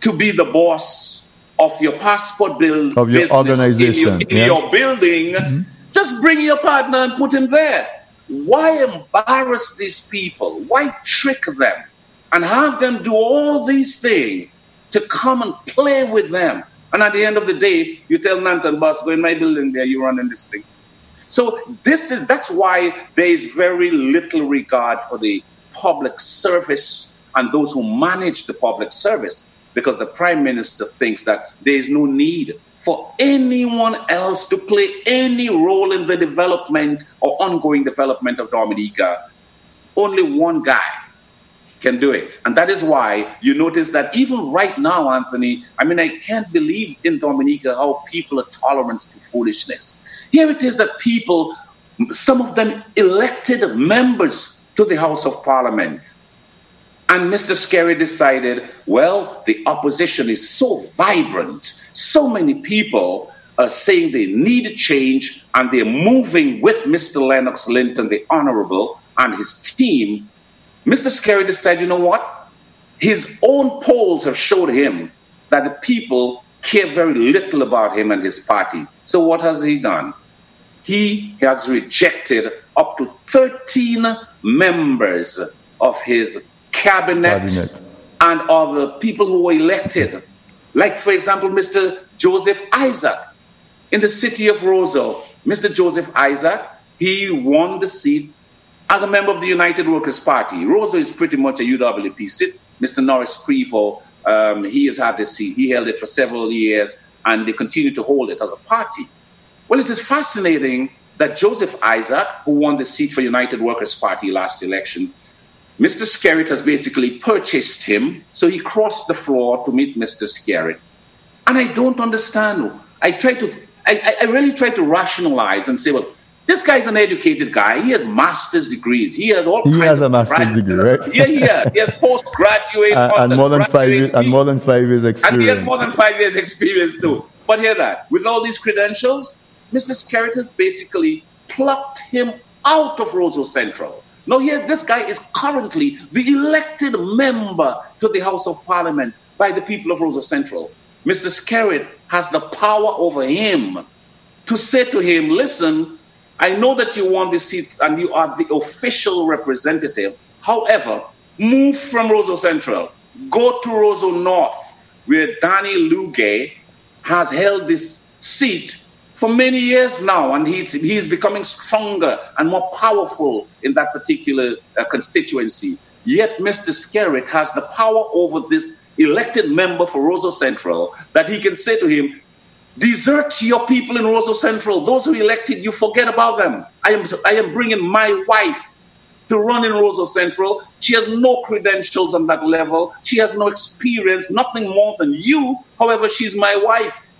to be the boss of your passport bill Of your business in organization, your, in yeah. Mm-hmm. your building, just bring your partner and put him there. Why embarrass these people? Why trick them and have them do all these things to come and play with them? And at the end of the day, you tell Nanton, boss, go in my building there, you're running this thing. So this is that's why there is very little regard for the public service and those who manage the public service, because the prime minister thinks that there is no need for anyone else to play any role in the development or ongoing development of Dominica only one guy can do it. And that is why you notice that even right now, Anthony, I mean, I can't believe in Dominica how people are tolerant to foolishness. Here it is that people, some of them elected members to the House of Parliament. And Mr. Skerrit decided, well, the opposition is so vibrant, so many people are saying they need change, and they're moving with Mr. Lennox Linton, the Honorable, and his team. Mr. Skerrit decided, you know what? His own polls have showed him that the people care very little about him and his party. So what has he done? He has rejected up to 13 members of his cabinet, cabinet. and other people who were elected. Like, for example, Mr. Joseph Isaac in the city of Roseau. Mr. Joseph Isaac, he won the seat as a member of the United Workers' Party. Roseau is pretty much a UWP seat. Mr. Norris Prevost, um, he has had the seat. He held it for several years, and they continue to hold it as a party. Well, it is fascinating that Joseph Isaac, who won the seat for United Workers' Party last election, Mr. Skerrit has basically purchased him, so he crossed the floor to meet Mr. Skerrit. And I don't understand. I try to, I, I really try to rationalize and say, well, this guy's an educated guy. He has master's degrees. He has all. He has a master's degree, right? yeah, yeah. He has postgraduate and, and more than five years, and more than five years experience. And he has more than five years experience too. But hear that, with all these credentials, Mr. Has basically plucked him out of Roseau Central. Now, here, this guy is currently the elected member to the House of Parliament by the people of Roseau Central. Mr. Skerrit has the power over him to say to him, listen, I know that you want this seat and you are the official representative. However, move from Roseau Central, go to Roseau North, where Danny Lugay has held this seat for many years now, and he, he's becoming stronger and more powerful in that particular uh, constituency. Yet Mr. Skerrit has the power over this elected member for Roseau Central that he can say to him, Desert your people in Roseau Central. Those who elected you, forget about them. I am, I am bringing my wife to run in Roseau Central. She has no credentials on that level. She has no experience, nothing more than you. However, she's my wife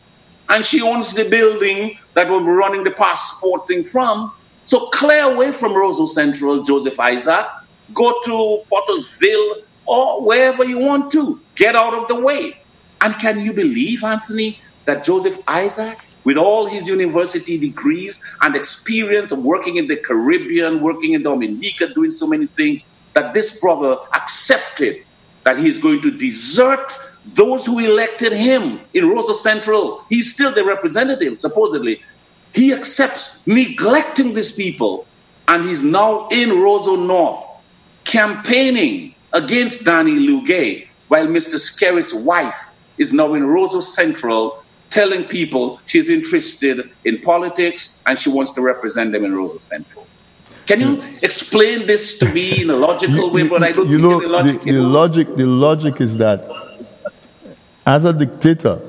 and she owns the building that we're running the passport thing from. So clear away from Roseau Central, Joseph Isaac. Go to Pottersville or wherever you want to. Get out of the way. And can you believe, Anthony, that Joseph Isaac, with all his university degrees and experience of working in the Caribbean, working in Dominica, doing so many things, that this brother accepted that he's going to desert those who elected him in Roseau Central, he's still their representative, supposedly. He accepts neglecting these people, and he's now in Roseau North campaigning against Danny Lugay, while Mr. Skerrit's wife is now in Roseau Central telling people she's interested in politics and she wants to represent them in Roseau Central. Can you hmm. explain this to me in a logical way? But I don't you know, the, the logic. The logic is that as a dictator,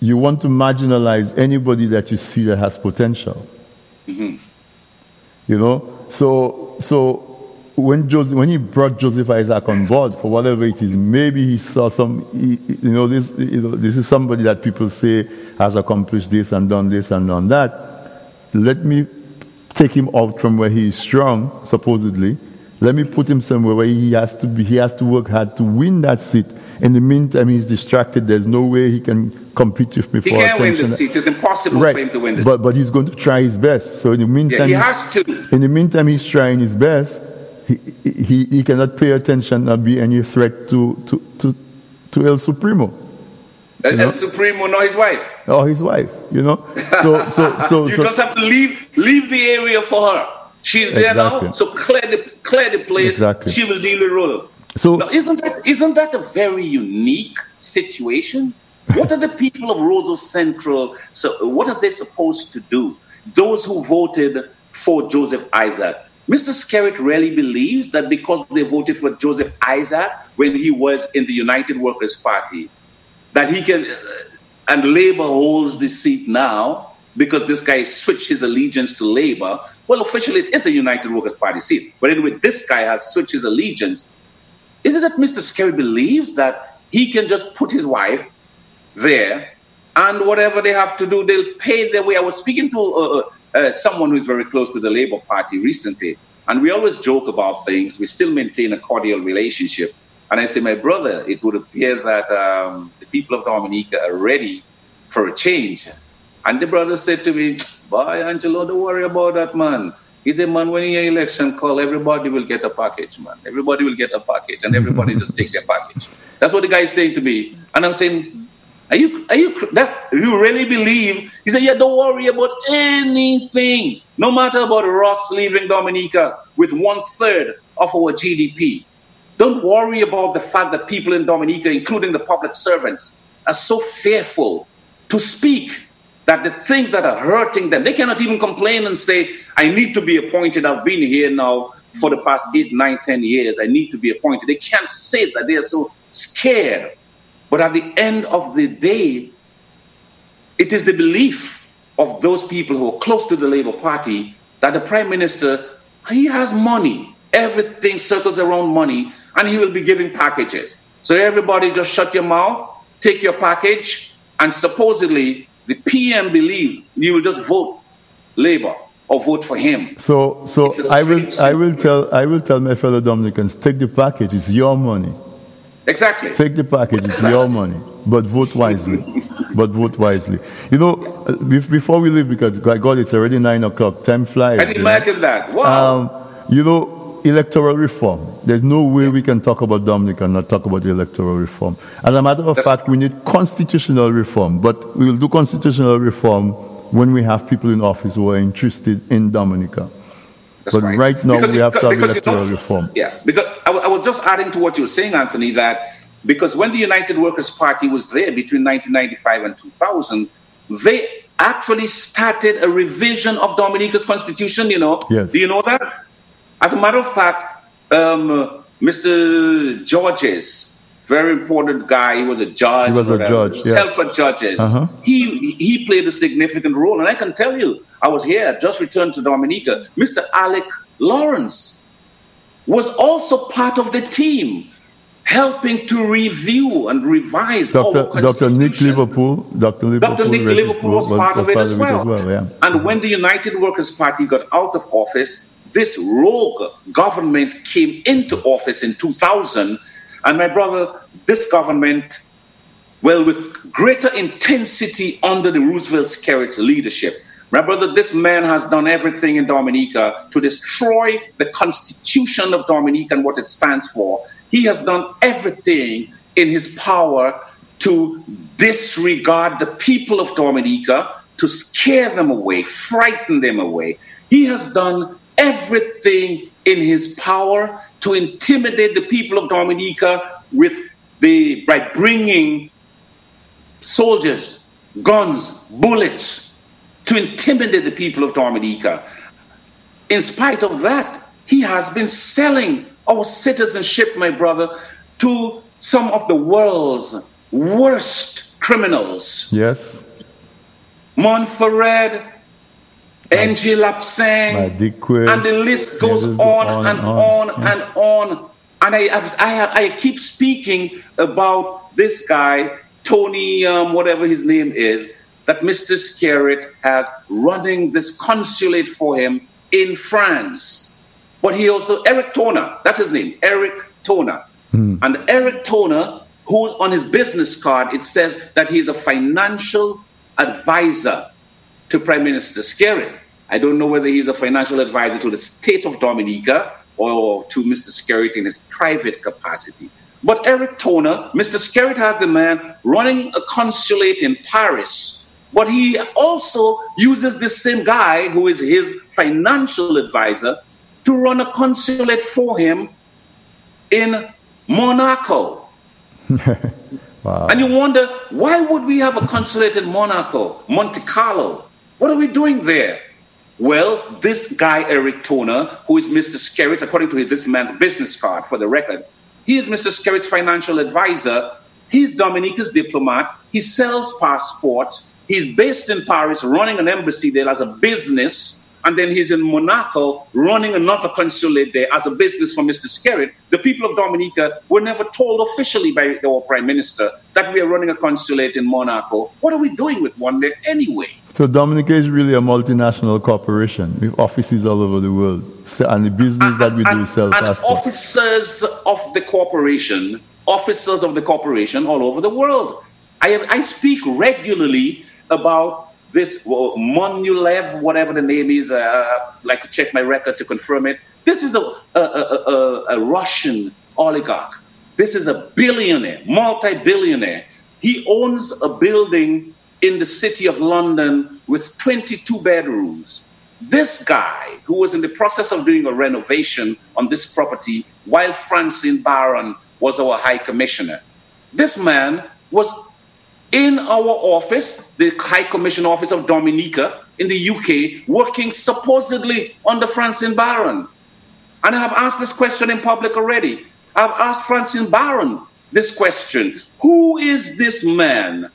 you want to marginalize anybody that you see that has potential. Mm-hmm. You know, so so when Joseph, when he brought Joseph Isaac on board for whatever it is, maybe he saw some, you know, this you know, this is somebody that people say has accomplished this and done this and done that. Let me take him out from where he is strong, supposedly. Let me put him somewhere where he has to be. He has to work hard to win that seat in the meantime, he's distracted. There's no way he can compete with me he for can't attention. win the seat. It's impossible right. for him to win the but, But he's going to try his best. So in the meantime, yeah, he has to. In the meantime, he's trying his best. He, he, he cannot pay attention or be any threat to, to, to, to El Supremo. El, El Supremo, not his wife. Or his wife, you know. So, so, so, you so, just have to leave, leave the area for her. She's there exactly. now, so clear the, clear the place. Exactly. She will deal with Rollo. So now, isn't that isn't that a very unique situation? What are the people of Roseau Central? So what are they supposed to do? Those who voted for Joseph Isaac. Mr. Skerrit really believes that because they voted for Joseph Isaac when he was in the United Workers' Party, that he can, uh, and Labour holds the seat now, because this guy switched his allegiance to Labour. Well, officially, it is a United Workers' Party seat. But anyway, this guy has switched his allegiance. Is it that Mr. Skerrit believes that he can just put his wife there and whatever they have to do, they'll pay their way? I was speaking to uh, uh, uh someone who's very close to the Labour Party recently, and we always joke about things. We still maintain a cordial relationship. And I say, my brother, it would appear that um, the people of Dominica are ready for a change. And the brother said to me, Boy, Angelo, don't worry about that, man. He said, Man, when you election call, everybody will get a package, man. Everybody will get a package, and everybody just take their package. That's what the guy is saying to me. And I'm saying, Are you, are you, that, you really believe? He said, Yeah, don't worry about anything. No matter about Ross leaving Dominica with one third of our GDP. Don't worry about the fact that people in Dominica, including the public servants, are so fearful to speak that the things that are hurting them, they cannot even complain and say, I need to be appointed. I've been here now for the past eight, nine, ten years. I need to be appointed. They can't say that. They are so scared. But at the end of the day, it is the belief of those people who are close to the Labour Party that the Prime Minister, he has money. Everything circles around money, and he will be giving packages. So everybody just shut your mouth, take your package, and supposedly the PM believes you will just vote Labour or vote for him. So, so I will, I will tell, I will tell my fellow Dominicans, take the package. It's your money. Exactly. Take the package. It's your money, but vote wisely. but vote wisely. You know, before we leave, because God, it's already nine o'clock. Time flies. I imagine that. Wow. Um, you know, electoral reform. There's no way we can talk about Dominica and not talk about the electoral reform. As a matter of That's fact, we need constitutional reform, but we will do constitutional reform when we have people in office who are interested in Dominica. That's but right, right now because we have to have electoral reform. Yeah, because I, I was just adding to what you were saying, Anthony, that because when the United Workers' Party was there between 1995 and 2000, they actually started a revision of Dominica's constitution, you know. Yes. Do you know that? As a matter of fact, um, Mr. Georges, very important guy, he was a judge. He was a judge. Yeah. Judges. Uh-huh. He, he played a significant role. And I can tell you, I was here, just returned to Dominica. Mr. Alec Lawrence was also part of the team helping to review and revise Dr. Dr. Nick Liverpool. Dr. Liverpool, Dr. Nick Liverpool was, was, part was of it as well. As well yeah. And when the United Workers' Party got out of office, this rogue government came into office in 2000. And my brother, this government, well, with greater intensity under the Roosevelt Skerrit leadership. My brother, this man has done everything in Dominica to destroy the Constitution of Dominica and what it stands for. He has done everything in his power to disregard the people of Dominica, to scare them away, frighten them away. He has done everything in his power to intimidate the people of Dominica with the by bringing soldiers, guns, bullets to intimidate the people of Dominica. In spite of that, he has been selling our citizenship, my brother, to some of the world's worst criminals. Yes. Montferrat, Angie Lapsang, and the list goes on, on, and on, on and on. And I, I, I keep speaking about this guy, Tony, um, whatever his name is, that Mr. Skerrit has running this consulate for him in France. But he also, Eric Toner, that's his name, Eric Toner. Hmm. And Eric Toner, who's on his business card, it says that he's a financial advisor to Prime Minister Skerrit. I don't know whether he's a financial advisor to the state of Dominica or to Mr. Skerrit in his private capacity. But Eric Toner, Mr. Skerrit has the man running a consulate in Paris, but he also uses this same guy who is his financial advisor to run a consulate for him in Monaco. wow. And you wonder, why would we have a consulate in Monaco, Monte Carlo? What are we doing there? Well, this guy, Eric Toner, who is Mr. Skerrit, according to his, this man's business card for the record, he is Mr. Skerrit's financial advisor. He's Dominica's diplomat. He sells passports. He's based in Paris, running an embassy there as a business and then he's in Monaco running another consulate there as a business for Mr. Skerrit. The people of Dominica were never told officially by our prime minister that we are running a consulate in Monaco. What are we doing with one there anyway? So Dominica is really a multinational corporation with offices all over the world, and the business and, that we do sell and officers of the corporation, officers of the corporation all over the world. I, have, I speak regularly about this well, Monulev, whatever the name is, uh, like to check my record to confirm it. This is a, a, a, a Russian oligarch. This is a billionaire, multi billionaire. He owns a building in the city of London with 22 bedrooms. This guy, who was in the process of doing a renovation on this property while Francine Baron was our High Commissioner, this man was in our office, the High Commission Office of Dominica in the UK, working supposedly under Francine Baron. And I have asked this question in public already. I've asked Francine Baron this question Who is this man?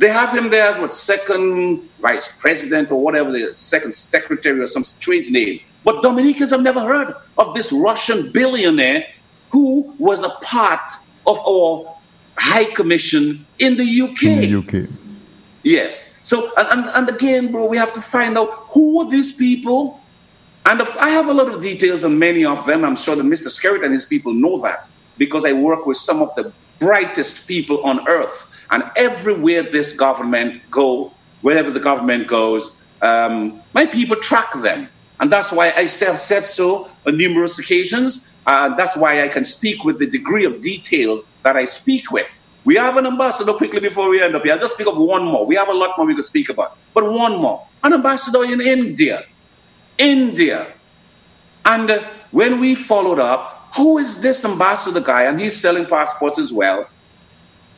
They have him there as what second vice president or whatever, the second secretary or some strange name. But Dominicans have never heard of this Russian billionaire who was a part of our High Commission in the UK. In the UK. Yes. So, and, and, and again, bro, we have to find out who are these people. And if, I have a lot of details on many of them. I'm sure that Mr. Skerrit and his people know that because I work with some of the brightest people on earth. And everywhere this government go, wherever the government goes, um, my people track them. And that's why I have said so on numerous occasions. Uh, that's why I can speak with the degree of details that I speak with. We have an ambassador quickly before we end up here. I'll just speak of one more. We have a lot more we could speak about, but one more. An ambassador in India. India. And uh, when we followed up, who is this ambassador guy? And he's selling passports as well.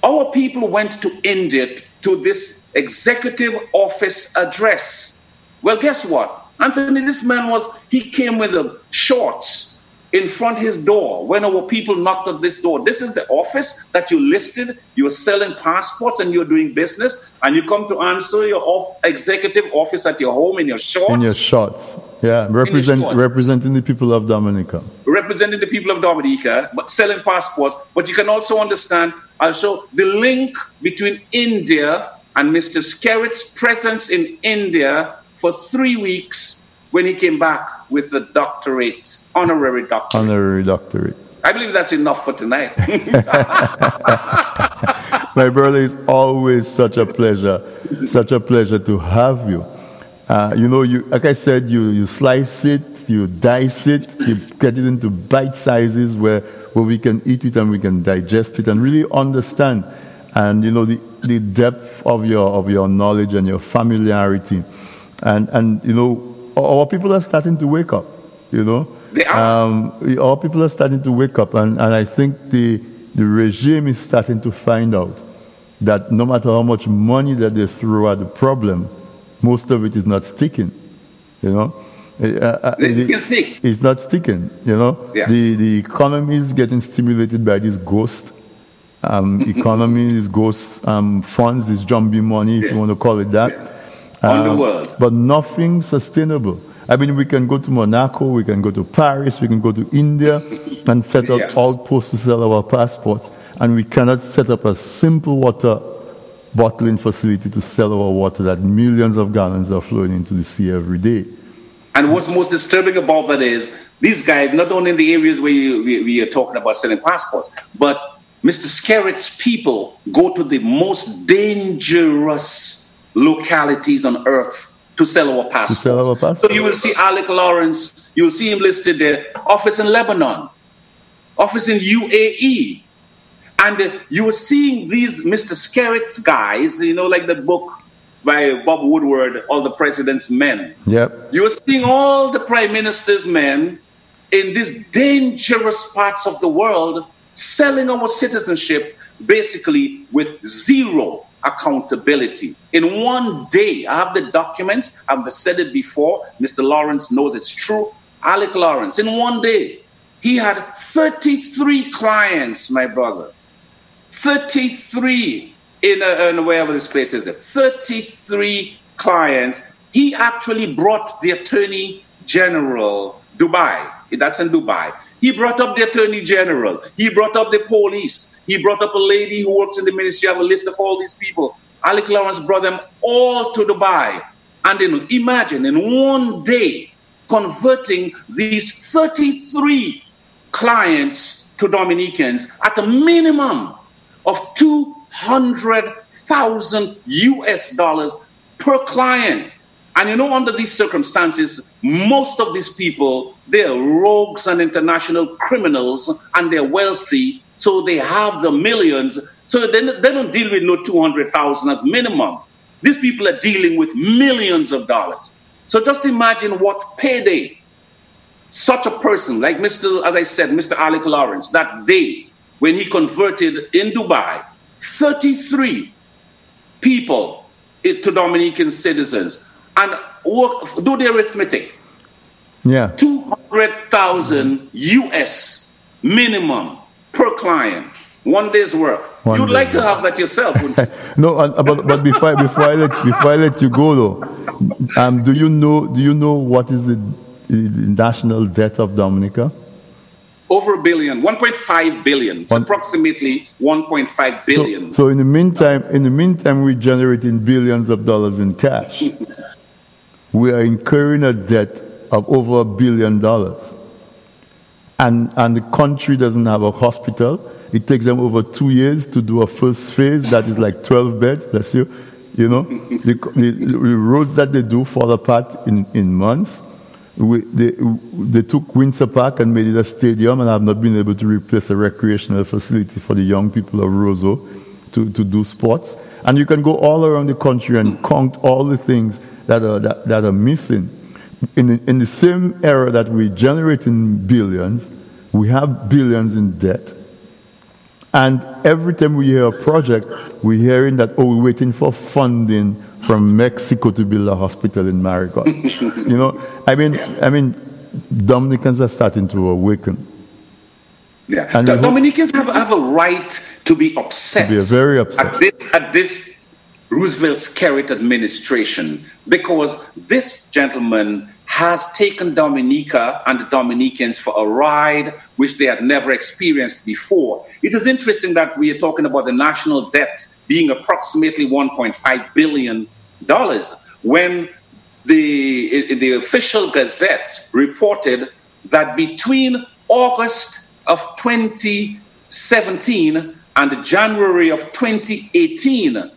Our people went to India to this executive office address. Well, guess what? Anthony, this man was, he came with the shorts in front his door when our people knocked at this door. This is the office that you listed. You're selling passports and you're doing business, and you come to answer your executive office at your home in your shorts. In your shorts, yeah, represent, shorts. representing the people of Dominica. Representing the people of Dominica, but selling passports. But you can also understand also the link between India and Mr. Skerrit's presence in India for three weeks when he came back with the doctorate, honorary doctorate. Honorary doctorate. I believe that's enough for tonight. My brother, it's always such a pleasure, such a pleasure to have you. Uh, you know, you, like I said, you, you slice it, you dice it, you get it into bite sizes where, where we can eat it and we can digest it and really understand. And, you know, the, the depth of your, of your knowledge and your familiarity. And, and, you know, our people are starting to wake up, you know. They are. Um, our people are starting to wake up, and, and I think the, the regime is starting to find out that no matter how much money that they throw at the problem, most of it is not sticking, you know. Uh, uh it, it, it's not sticking, you know. Yes. The, the economy is getting stimulated by this ghost um, economy, these ghost um, funds, this zombie money, if yes. you want to call it that. Yeah on the um, world. But nothing sustainable. I mean, we can go to Monaco, we can go to Paris, we can go to India and set up yes. outposts to sell our passports. And we cannot set up a simple water bottling facility to sell our water that millions of gallons are flowing into the sea every day. And what's most disturbing about that is these guys, not only in the areas where you, we, we, are talking about selling passports, but Mr. Skerrit's people go to the most dangerous localities on earth to sell our passports. Sell our. So you will see Alec Lawrence, you will see him listed there, office in Lebanon, office in UAE. And uh, you were seeing these Mr. Skerrit's guys, you know, like the book by Bob Woodward, All the President's Men. Yep. You were seeing all the Prime Minister's men in these dangerous parts of the world selling our citizenship basically with zero accountability. In one day, I have the documents, I've said it before, Mr. Lawrence knows it's true. Alec Lawrence, in one day, he had 33 clients, my brother. 33 in, uh, in wherever this place is, the 33 clients. He actually brought the attorney general, Dubai. That's in Dubai. He brought up the attorney general. He brought up the police. He brought up a lady who works in the ministry. I have a list of all these people. Alec Lawrence brought them all to Dubai. And then imagine in one day converting these 33 clients to Dominicans at a minimum of 200,000 US dollars per client. And you know, under these circumstances, most of these people, they're rogues and international criminals, and they're wealthy, so they have the millions. So they, they don't deal with no 200,000 as minimum. These people are dealing with millions of dollars. So just imagine what payday such a person, like Mr., as I said, Mr. Alec Lawrence, that day when he converted in Dubai 33 people eh, to Dominican citizens and work, do the arithmetic. Yeah. 200,000 US minimum per client. One day's work. One You'd day, like to have that yourself, no, uh, but, but before, before, I let, before I let you go, though, um, do, you know, do you know what is the, the national debt of Dominica? Over a billion, 1.5 billion. One, approximately 1.5 billion. So, so in the meantime, in the meantime, we're generating billions of dollars in cash. we are incurring a debt of over a billion dollars. And, and the country doesn't have a hospital. It takes them over two years to do a first phase that is like 12 beds, bless you. You know, the, the, the roads that they do fall apart in, in months. We, they, they took Windsor Park and made it a stadium, and I've not been able to replace a recreational facility for the young people of Roseau to, to do sports. And you can go all around the country and count all the things that are, that, that are missing. In the, in the same era that we generate in billions, we have billions in debt. And every time we hear a project, we're hearing that, oh, we're waiting for funding from Mexico to build a hospital in Marigot. you know, I mean, I mean, Dominicans are starting to awaken. Yeah, and Dominicans have, have a right to be upset. To be very upset. At this, at this Roosevelt Skerrit administration because this gentleman has taken Dominica and the Dominicans for a ride which they had never experienced before. It is interesting that we are talking about the national debt being approximately $1.5 billion when the, the official gazette reported that between August of 2017 and January of 2018,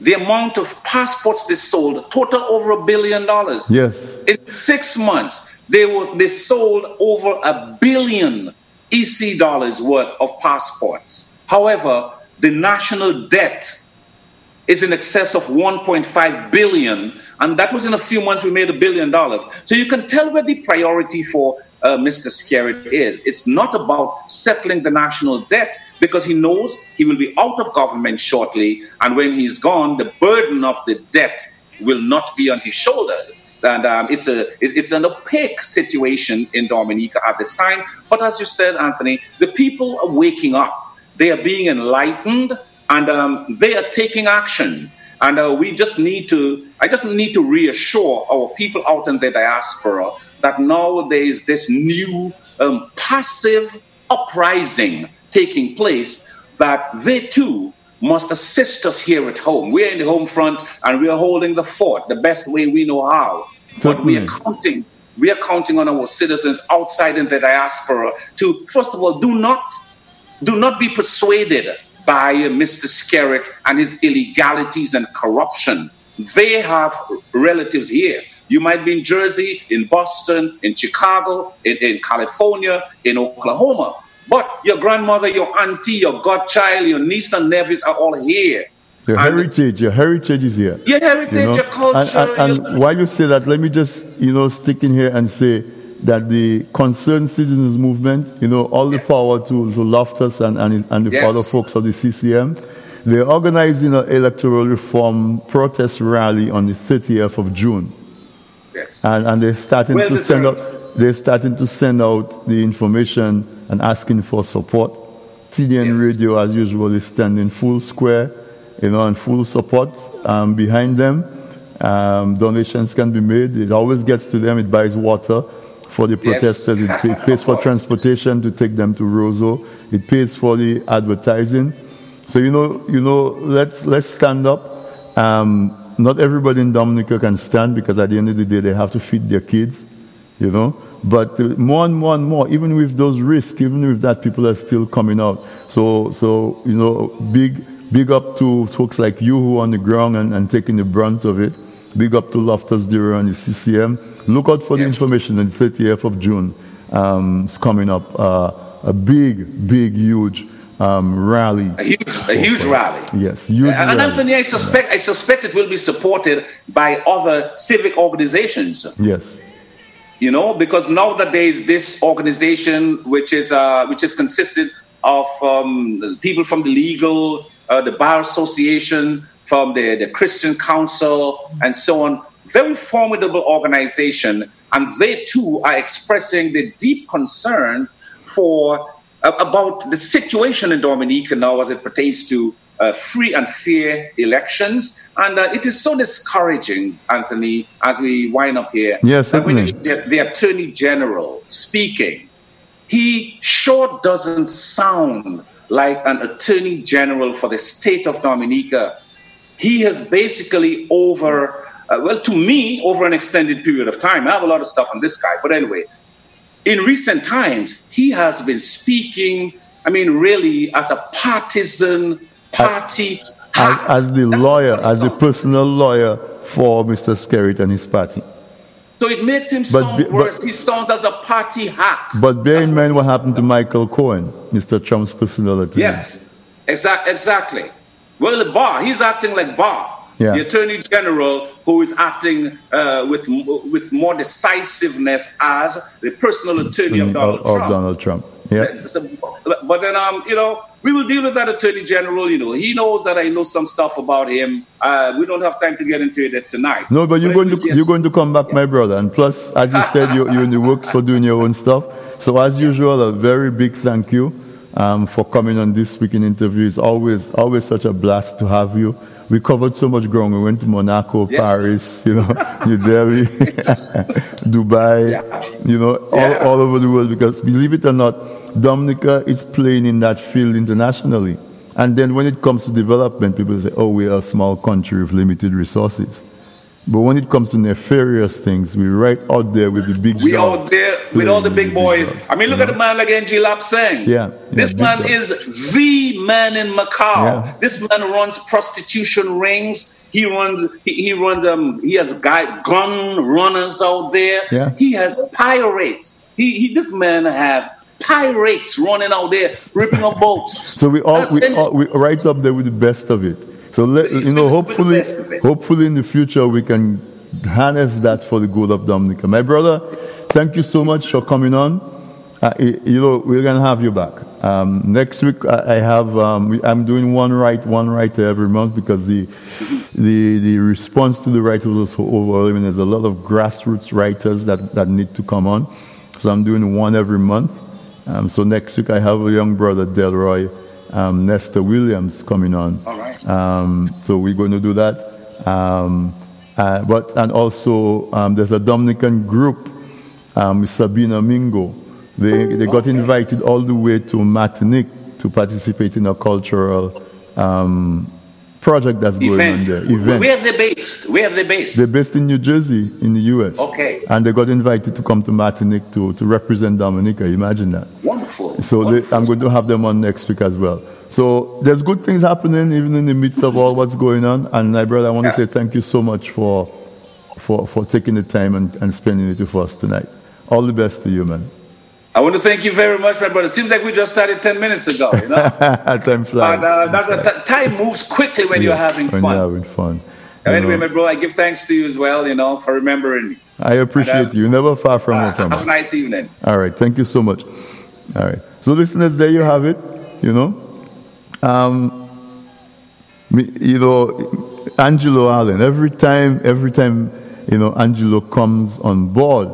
the amount of passports they sold total over a billion dollars. Yes. In six months, they was they sold over a billion EC dollars worth of passports. However, the national debt is in excess of 1.5 billion, and that was in a few months we made a billion dollars. So you can tell where the priority for uh, Mr. Skerrit is. It's not about settling the national debt because he knows he will be out of government shortly, and when he's gone, the burden of the debt will not be on his shoulders. And um, it's a it's an opaque situation in Dominica at this time. But as you said, Anthony, the people are waking up. They are being enlightened, and um, they are taking action. And uh, we just need to, I just need to reassure our people out in the diaspora that nowadays this new um, passive uprising taking place, that they too must assist us here at home. We're in the home front and we are holding the fort the best way we know how. But we are counting, we are counting on our citizens outside in the diaspora to, first of all, do not do not be persuaded by Mr. Skerrit and his illegalities and corruption. They have relatives here. You might be in Jersey, in Boston, in Chicago, in, in California, in Oklahoma. But your grandmother, your auntie, your godchild, your niece and nephews are all here. Your and heritage, your heritage is here. Your heritage, you know? your culture. And, and, and while you say that, let me just, you know, stick in here and say that the concerned citizens movement, you know, all yes. the power to, to Loftus and, and, and the yes. other folks of the CCM, they're organizing an electoral reform protest rally on the 30th of June. Yes. And, and they're starting to send out they're starting to send out the information and asking for support. TDN yes. Radio, as usual, is standing full square you know, and full support um, behind them. Um, donations can be made. It always gets to them. It buys water for the protesters. Yes. It, pays for transportation to take them to Roseau. It pays for the advertising. So you know, you know, let's let's stand up. Um, not everybody in Dominica can stand because at the end of the day they have to feed their kids, you know. But more and more and more, even with those risks, even with that, people are still coming out. So, so you know, big big up to folks like you who are on the ground and, and taking the brunt of it. Big up to Loftus Durand and the CCM. Look out for yes. the information on the 30th of June. Um, it's coming up. Uh, a big, big, huge um, rally. A huge, a huge rally. Yes, huge and, rally. Anthony, I suspect, I suspect it will be supported by other civic organizations. Yes. You know, because now that there is this organization which is uh, which is consisted of um, people from the legal, uh, the bar association, from the, the Christian Council, and so on. Very formidable organization, and they too are expressing the deep concern for about the situation in Dominica now as it pertains to uh, free and fair elections. And uh, it is so discouraging, Anthony, as we wind up here. Yes, when the, the Attorney General speaking, he sure doesn't sound like an Attorney General for the state of Dominica he has basically over, uh, well, to me, over an extended period of time. I have a lot of stuff on this guy, but anyway, in recent times, he has been speaking, I mean, really as a partisan party. As, as the That's lawyer, as the personal lawyer for Mr. Skerrit and his party. So it makes him but, sound worse. But, he sounds as a party hack. But bear in mind what happened to Michael Cohen, Mr. Trump's personality. Yes, exactly. exactly. Well, Barr, he's acting like Barr, yeah. the Attorney General, who is acting uh, with with more decisiveness as the personal attorney mm, of Donald of, Trump. Of Donald Trump. Yeah. But then, um, you know, we will deal with that Attorney General. You know, he knows that I know some stuff about him. Uh, we don't have time to get into it tonight. No, but you're but going to you're going to come back, my brother. And plus, as you said, you're, you're in the works for doing your own stuff. So, as usual, a very big thank you um, for coming on this week in interview. It's always, always such a blast to have you. We covered so much ground. We went to Monaco, yes. Paris, you know, New Delhi, Dubai, yeah. you know, yeah. all, all over the world because believe it or not, Dominica is playing in that field internationally. And then when it comes to development, people say, oh, we're a small country with limited resources. But when it comes to nefarious things, we're right out there with the big We out there with all the big boys. I mean, look at the man like Ng Lap Seng. Yeah. yeah. This man is the man in Macau. Yeah. This man runs prostitution rings. He runs. He, he runs. Um. He has guy gun runners out there. Yeah. He has pirates. He. he this man has pirates running out there ripping up boats. So we all we, all, we right up there with the best of it. So let, you know, hopefully, hopefully in the future we can harness that for the good of Dominica. My brother, thank you so much for coming on. Uh, you know, we're gonna have you back. Um, next week, I have um, I'm doing one right, one writer every month because the the the response to the writers was so overwhelming. There's a lot of grassroots writers that, that need to come on, so I'm doing one every month. Um, so next week, I have a young brother, Delroy um, Nestor Williams coming on. All right. Um, so we're going to do that. Um, uh, but and also um, there's a Dominican group, um, Sabina Mingo. They they got okay. invited all the way to Martinique to participate in a cultural um, project that's going on there. Event. Where are they based? Where are they based? They're based in New Jersey, in the U.S. Okay. And they got invited to come to Martinique to, to represent Dominica. Imagine that. Wonderful. So Wonderful. They, I'm going to have them on next week as well. So there's good things happening even in the midst of all what's going on. And my brother, I want yeah. to say thank you so much for, for, for taking the time and, and spending it with us tonight. All the best to you, man. I want to thank you very much, my brother. It seems like we just started 10 minutes ago, you know? time flies. And, uh, time moves quickly when yeah, you're having when fun. You're having fun. anyway, know. my bro, I give thanks to you as well, you know, for remembering me. I appreciate you. Never far from uh, Have a nice evening. All right. Thank you so much. All right. So, listeners, there you have it, you know. Um, you know, Angelo Allen, every time, every time, you know, Angelo comes on board,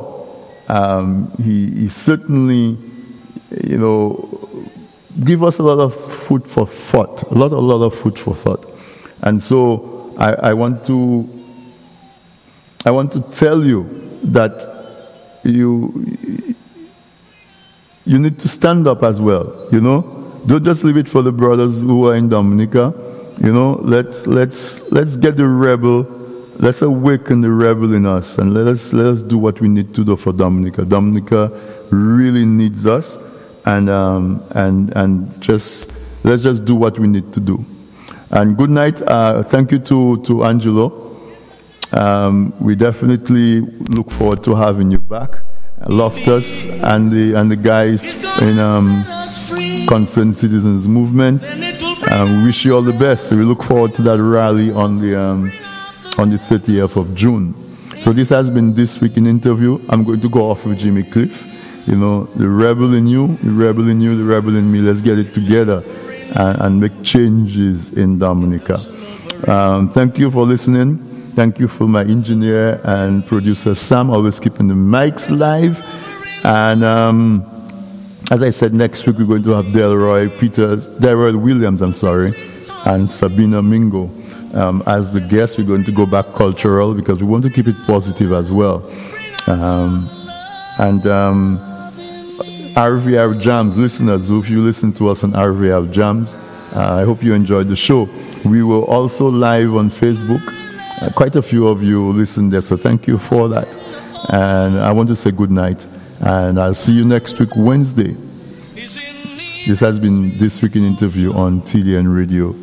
um, he, he certainly, you know, give us a lot of food for thought, a lot, a lot of food for thought. And so I, I want to I want to tell you that you you need to stand up as well, you know? Don't just leave it for the brothers who are in Dominica. You know, let's let's let's get the rebel, let's awaken the rebel in us and let us let us do what we need to do for Dominica. Dominica really needs us and um, and and just let's just do what we need to do. And good night. Uh, thank you to to Angelo. Um, we definitely look forward to having you back. Loftus and the and the guys in um, Concerned Citizens Movement. Um, we wish you all the best. We look forward to that rally on the um, on the 30th of June. So this has been this week in interview. I'm going to go off with Jimmy Cliff. You know, the rebel in you, the rebel in you, the rebel in me. Let's get it together and, and make changes in Dominica. Um, thank you for listening. Thank you for my engineer and producer Sam, always keeping the mics live. And um, as I said, next week we're going to have Delroy Peters, Delroy Williams, I'm sorry, and Sabina Mingo. Um, as the guests, we're going to go back cultural because we want to keep it positive as well. Um, and um, RVR Jams listeners, if you listen to us on RVR Jams, uh, I hope you enjoyed the show. We were also live on Facebook. Uh, quite a few of you listened there, so thank you for that. And I want to say good night, and I'll see you next week, Wednesday. This has been This Week in Interview on TDN Radio.